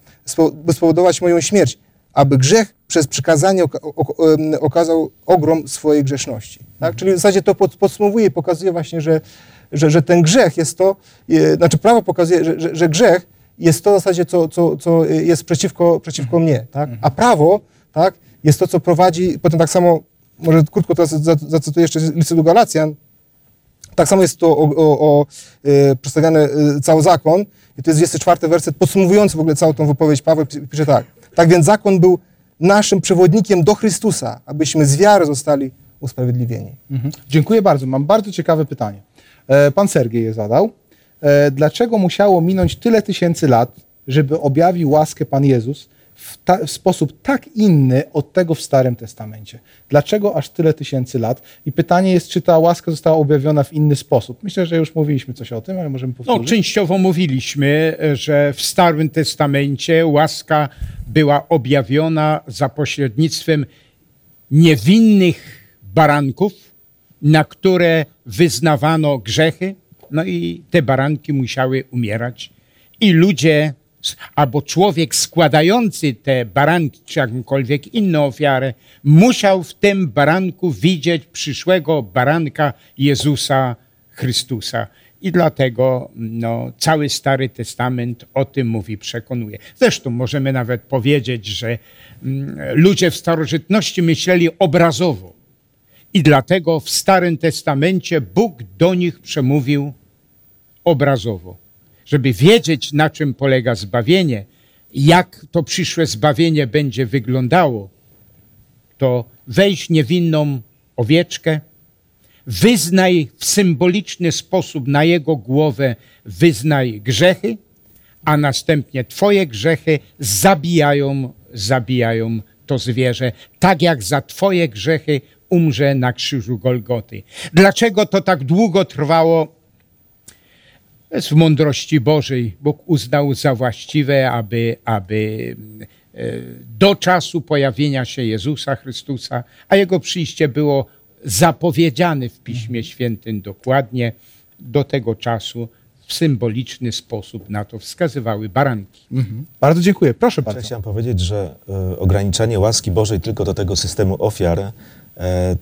by spowodować moją śmierć, aby grzech przez przykazanie okazał ogrom swojej grzeszności. Tak? Czyli w zasadzie to pod, podsumowuje i pokazuje właśnie, że, że, że ten grzech jest to, e, znaczy prawo pokazuje, że, że, że grzech jest to w zasadzie, co, co, co jest przeciwko, przeciwko mnie. Tak? A prawo tak, jest to, co prowadzi, potem tak samo, może krótko teraz za- zacytuję jeszcze listy do Galacjan, tak samo jest to o, o, o e, przedstawiany e, cały zakon. I to jest 24 werset podsumowujący w ogóle całą tą wypowiedź Paweł. pi- Pisze tak. Tak więc zakon był naszym przewodnikiem do Chrystusa, abyśmy z wiary zostali usprawiedliwieni. Mhm. Dziękuję bardzo. Mam bardzo ciekawe pytanie. E, Pan Sergiej je zadał. E, Dlaczego musiało minąć tyle tysięcy lat, żeby objawił łaskę Pan Jezus w, ta, w sposób tak inny od tego w Starym Testamencie? Dlaczego aż tyle tysięcy lat? I pytanie jest, czy ta łaska została objawiona w inny sposób? Myślę, że już mówiliśmy coś o tym, ale możemy No, powtórzyć. częściowo mówiliśmy, że w Starym Testamencie łaska była objawiona za pośrednictwem niewinnych baranków, na które wyznawano grzechy, no i te baranki musiały umierać. I ludzie, albo człowiek składający te baranki, czy jakąkolwiek inną ofiarę, musiał w tym baranku widzieć przyszłego baranka Jezusa Chrystusa. I dlatego no, cały Stary Testament o tym mówi, przekonuje. Zresztą możemy nawet powiedzieć, że mm, ludzie w starożytności myśleli obrazowo. I dlatego w Starym Testamencie Bóg do nich przemówił obrazowo. Żeby wiedzieć, na czym polega zbawienie, jak to przyszłe zbawienie będzie wyglądało, to weź niewinną owieczkę, wyznaj w symboliczny sposób na jego głowę, wyznaj grzechy, a następnie twoje grzechy zabijają, zabijają to zwierzę, tak jak za twoje grzechy umrze na krzyżu Golgoty. Dlaczego to tak długo trwało? W mądrości Bożej. Bóg uznał za właściwe, aby, aby e, do czasu pojawienia się Jezusa Chrystusa, a Jego przyjście było zapowiedziane w Piśmie Świętym dokładnie do tego czasu w symboliczny sposób na to wskazywały baranki. Mhm. Bardzo dziękuję. Proszę Ja bardzo. chciałem powiedzieć, że e, ograniczanie łaski Bożej tylko do tego systemu ofiar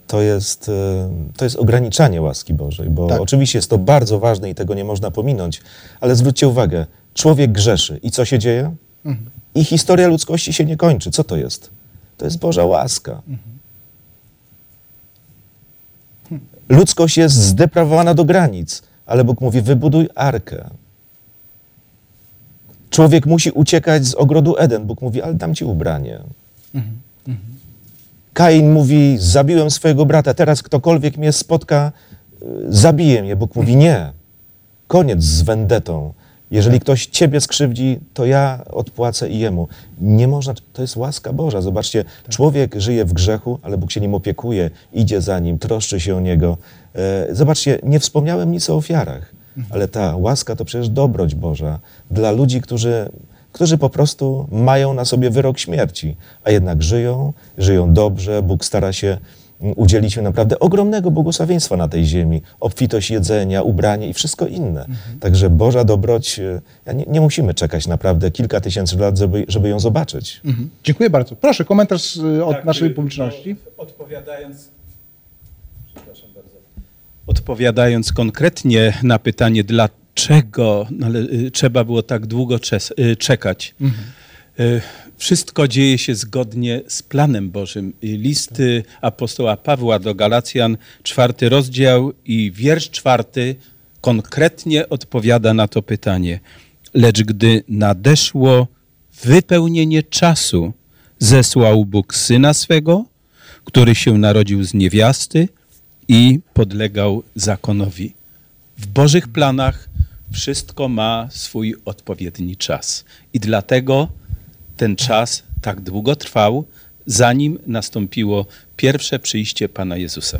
to jest, e, to jest ograniczanie łaski Bożej, bo Tak. oczywiście jest to bardzo ważne i tego nie można pominąć, ale zwróćcie uwagę, człowiek grzeszy i co się dzieje? I historia ludzkości się nie kończy. Co to jest? To jest Boża łaska. Ludzkość jest zdeprawowana do granic, ale Bóg mówi: wybuduj arkę. Człowiek musi uciekać z ogrodu Eden. Bóg mówi: ale dam ci ubranie. Kain mówi: zabiłem swojego brata, teraz ktokolwiek mnie spotka, y, zabije mnie. Bóg mówi: nie. Koniec z wendetą. Jeżeli ktoś ciebie skrzywdzi, to ja odpłacę i jemu. Nie można, to jest łaska Boża. Zobaczcie, człowiek żyje w grzechu, ale Bóg się nim opiekuje, idzie za nim, troszczy się o niego. E, Zobaczcie, nie wspomniałem nic o ofiarach. ale ta łaska to przecież dobroć Boża dla ludzi, którzy, którzy po prostu mają na sobie wyrok śmierci, a jednak żyją, żyją dobrze, Bóg stara się mm, udzielić im naprawdę ogromnego błogosławieństwa na tej ziemi, obfitość jedzenia, ubranie i wszystko inne. Także Boża dobroć, e, ja nie, nie musimy czekać naprawdę kilka tysięcy lat, żeby, żeby ją zobaczyć. Mhm. Dziękuję bardzo. Proszę, komentarz y, od Tak, naszej y, publiczności. no, Odpowiadając, przepraszam bardzo. Odpowiadając konkretnie na pytanie, dlaczego ale, y, trzeba było tak długo y, czekać. Y, Wszystko dzieje się zgodnie z planem Bożym. Y, List y, apostoła Pawła do Galacjan, czwarty rozdział i wiersz czwarty konkretnie odpowiada na to pytanie. Lecz gdy nadeszło wypełnienie czasu, zesłał Bóg syna swego, który się narodził z niewiasty i podlegał zakonowi. W Bożych planach wszystko ma swój odpowiedni czas. I dlatego ten czas tak długo trwał, zanim nastąpiło pierwsze przyjście Pana Jezusa.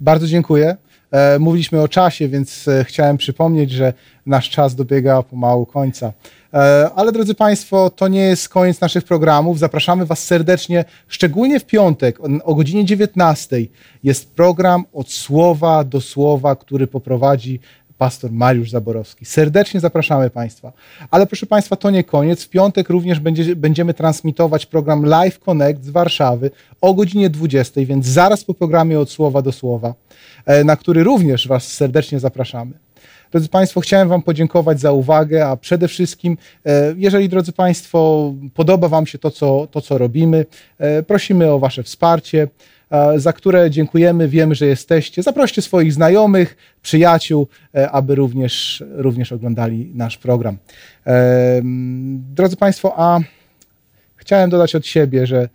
Bardzo dziękuję. E, Mówiliśmy o czasie, więc e, chciałem przypomnieć, że nasz czas dobiega pomału końca. E, Ale drodzy Państwo, to nie jest koniec naszych programów. Zapraszamy Was serdecznie, szczególnie w piątek o- godzinie 19 jest program od słowa do słowa, który poprowadzi pastor Mariusz Zaborowski. Serdecznie zapraszamy Państwa. Ale proszę Państwa, to nie koniec. W piątek również będzie, będziemy transmitować program Live Connect z Warszawy o godzinie 20, więc zaraz po programie od słowa do słowa, e, na który również Was serdecznie zapraszamy. Drodzy Państwo, chciałem Wam podziękować za uwagę, a przede wszystkim, e, jeżeli, drodzy Państwo, podoba Wam się to, co, to, co robimy, e, prosimy o Wasze wsparcie, e, za które dziękujemy, wiemy, że jesteście. Zaproście swoich znajomych, przyjaciół, aby również, również oglądali nasz program. Drodzy Państwo, a chciałem dodać od siebie, że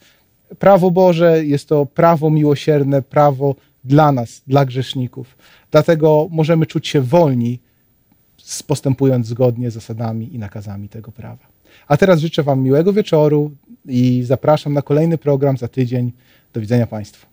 prawo Boże jest to prawo miłosierne, prawo dla nas, dla grzeszników. Dlatego możemy czuć się wolni, postępując zgodnie z zasadami i nakazami tego prawa. A teraz życzę Wam miłego wieczoru i zapraszam na kolejny program za tydzień. Do widzenia Państwu.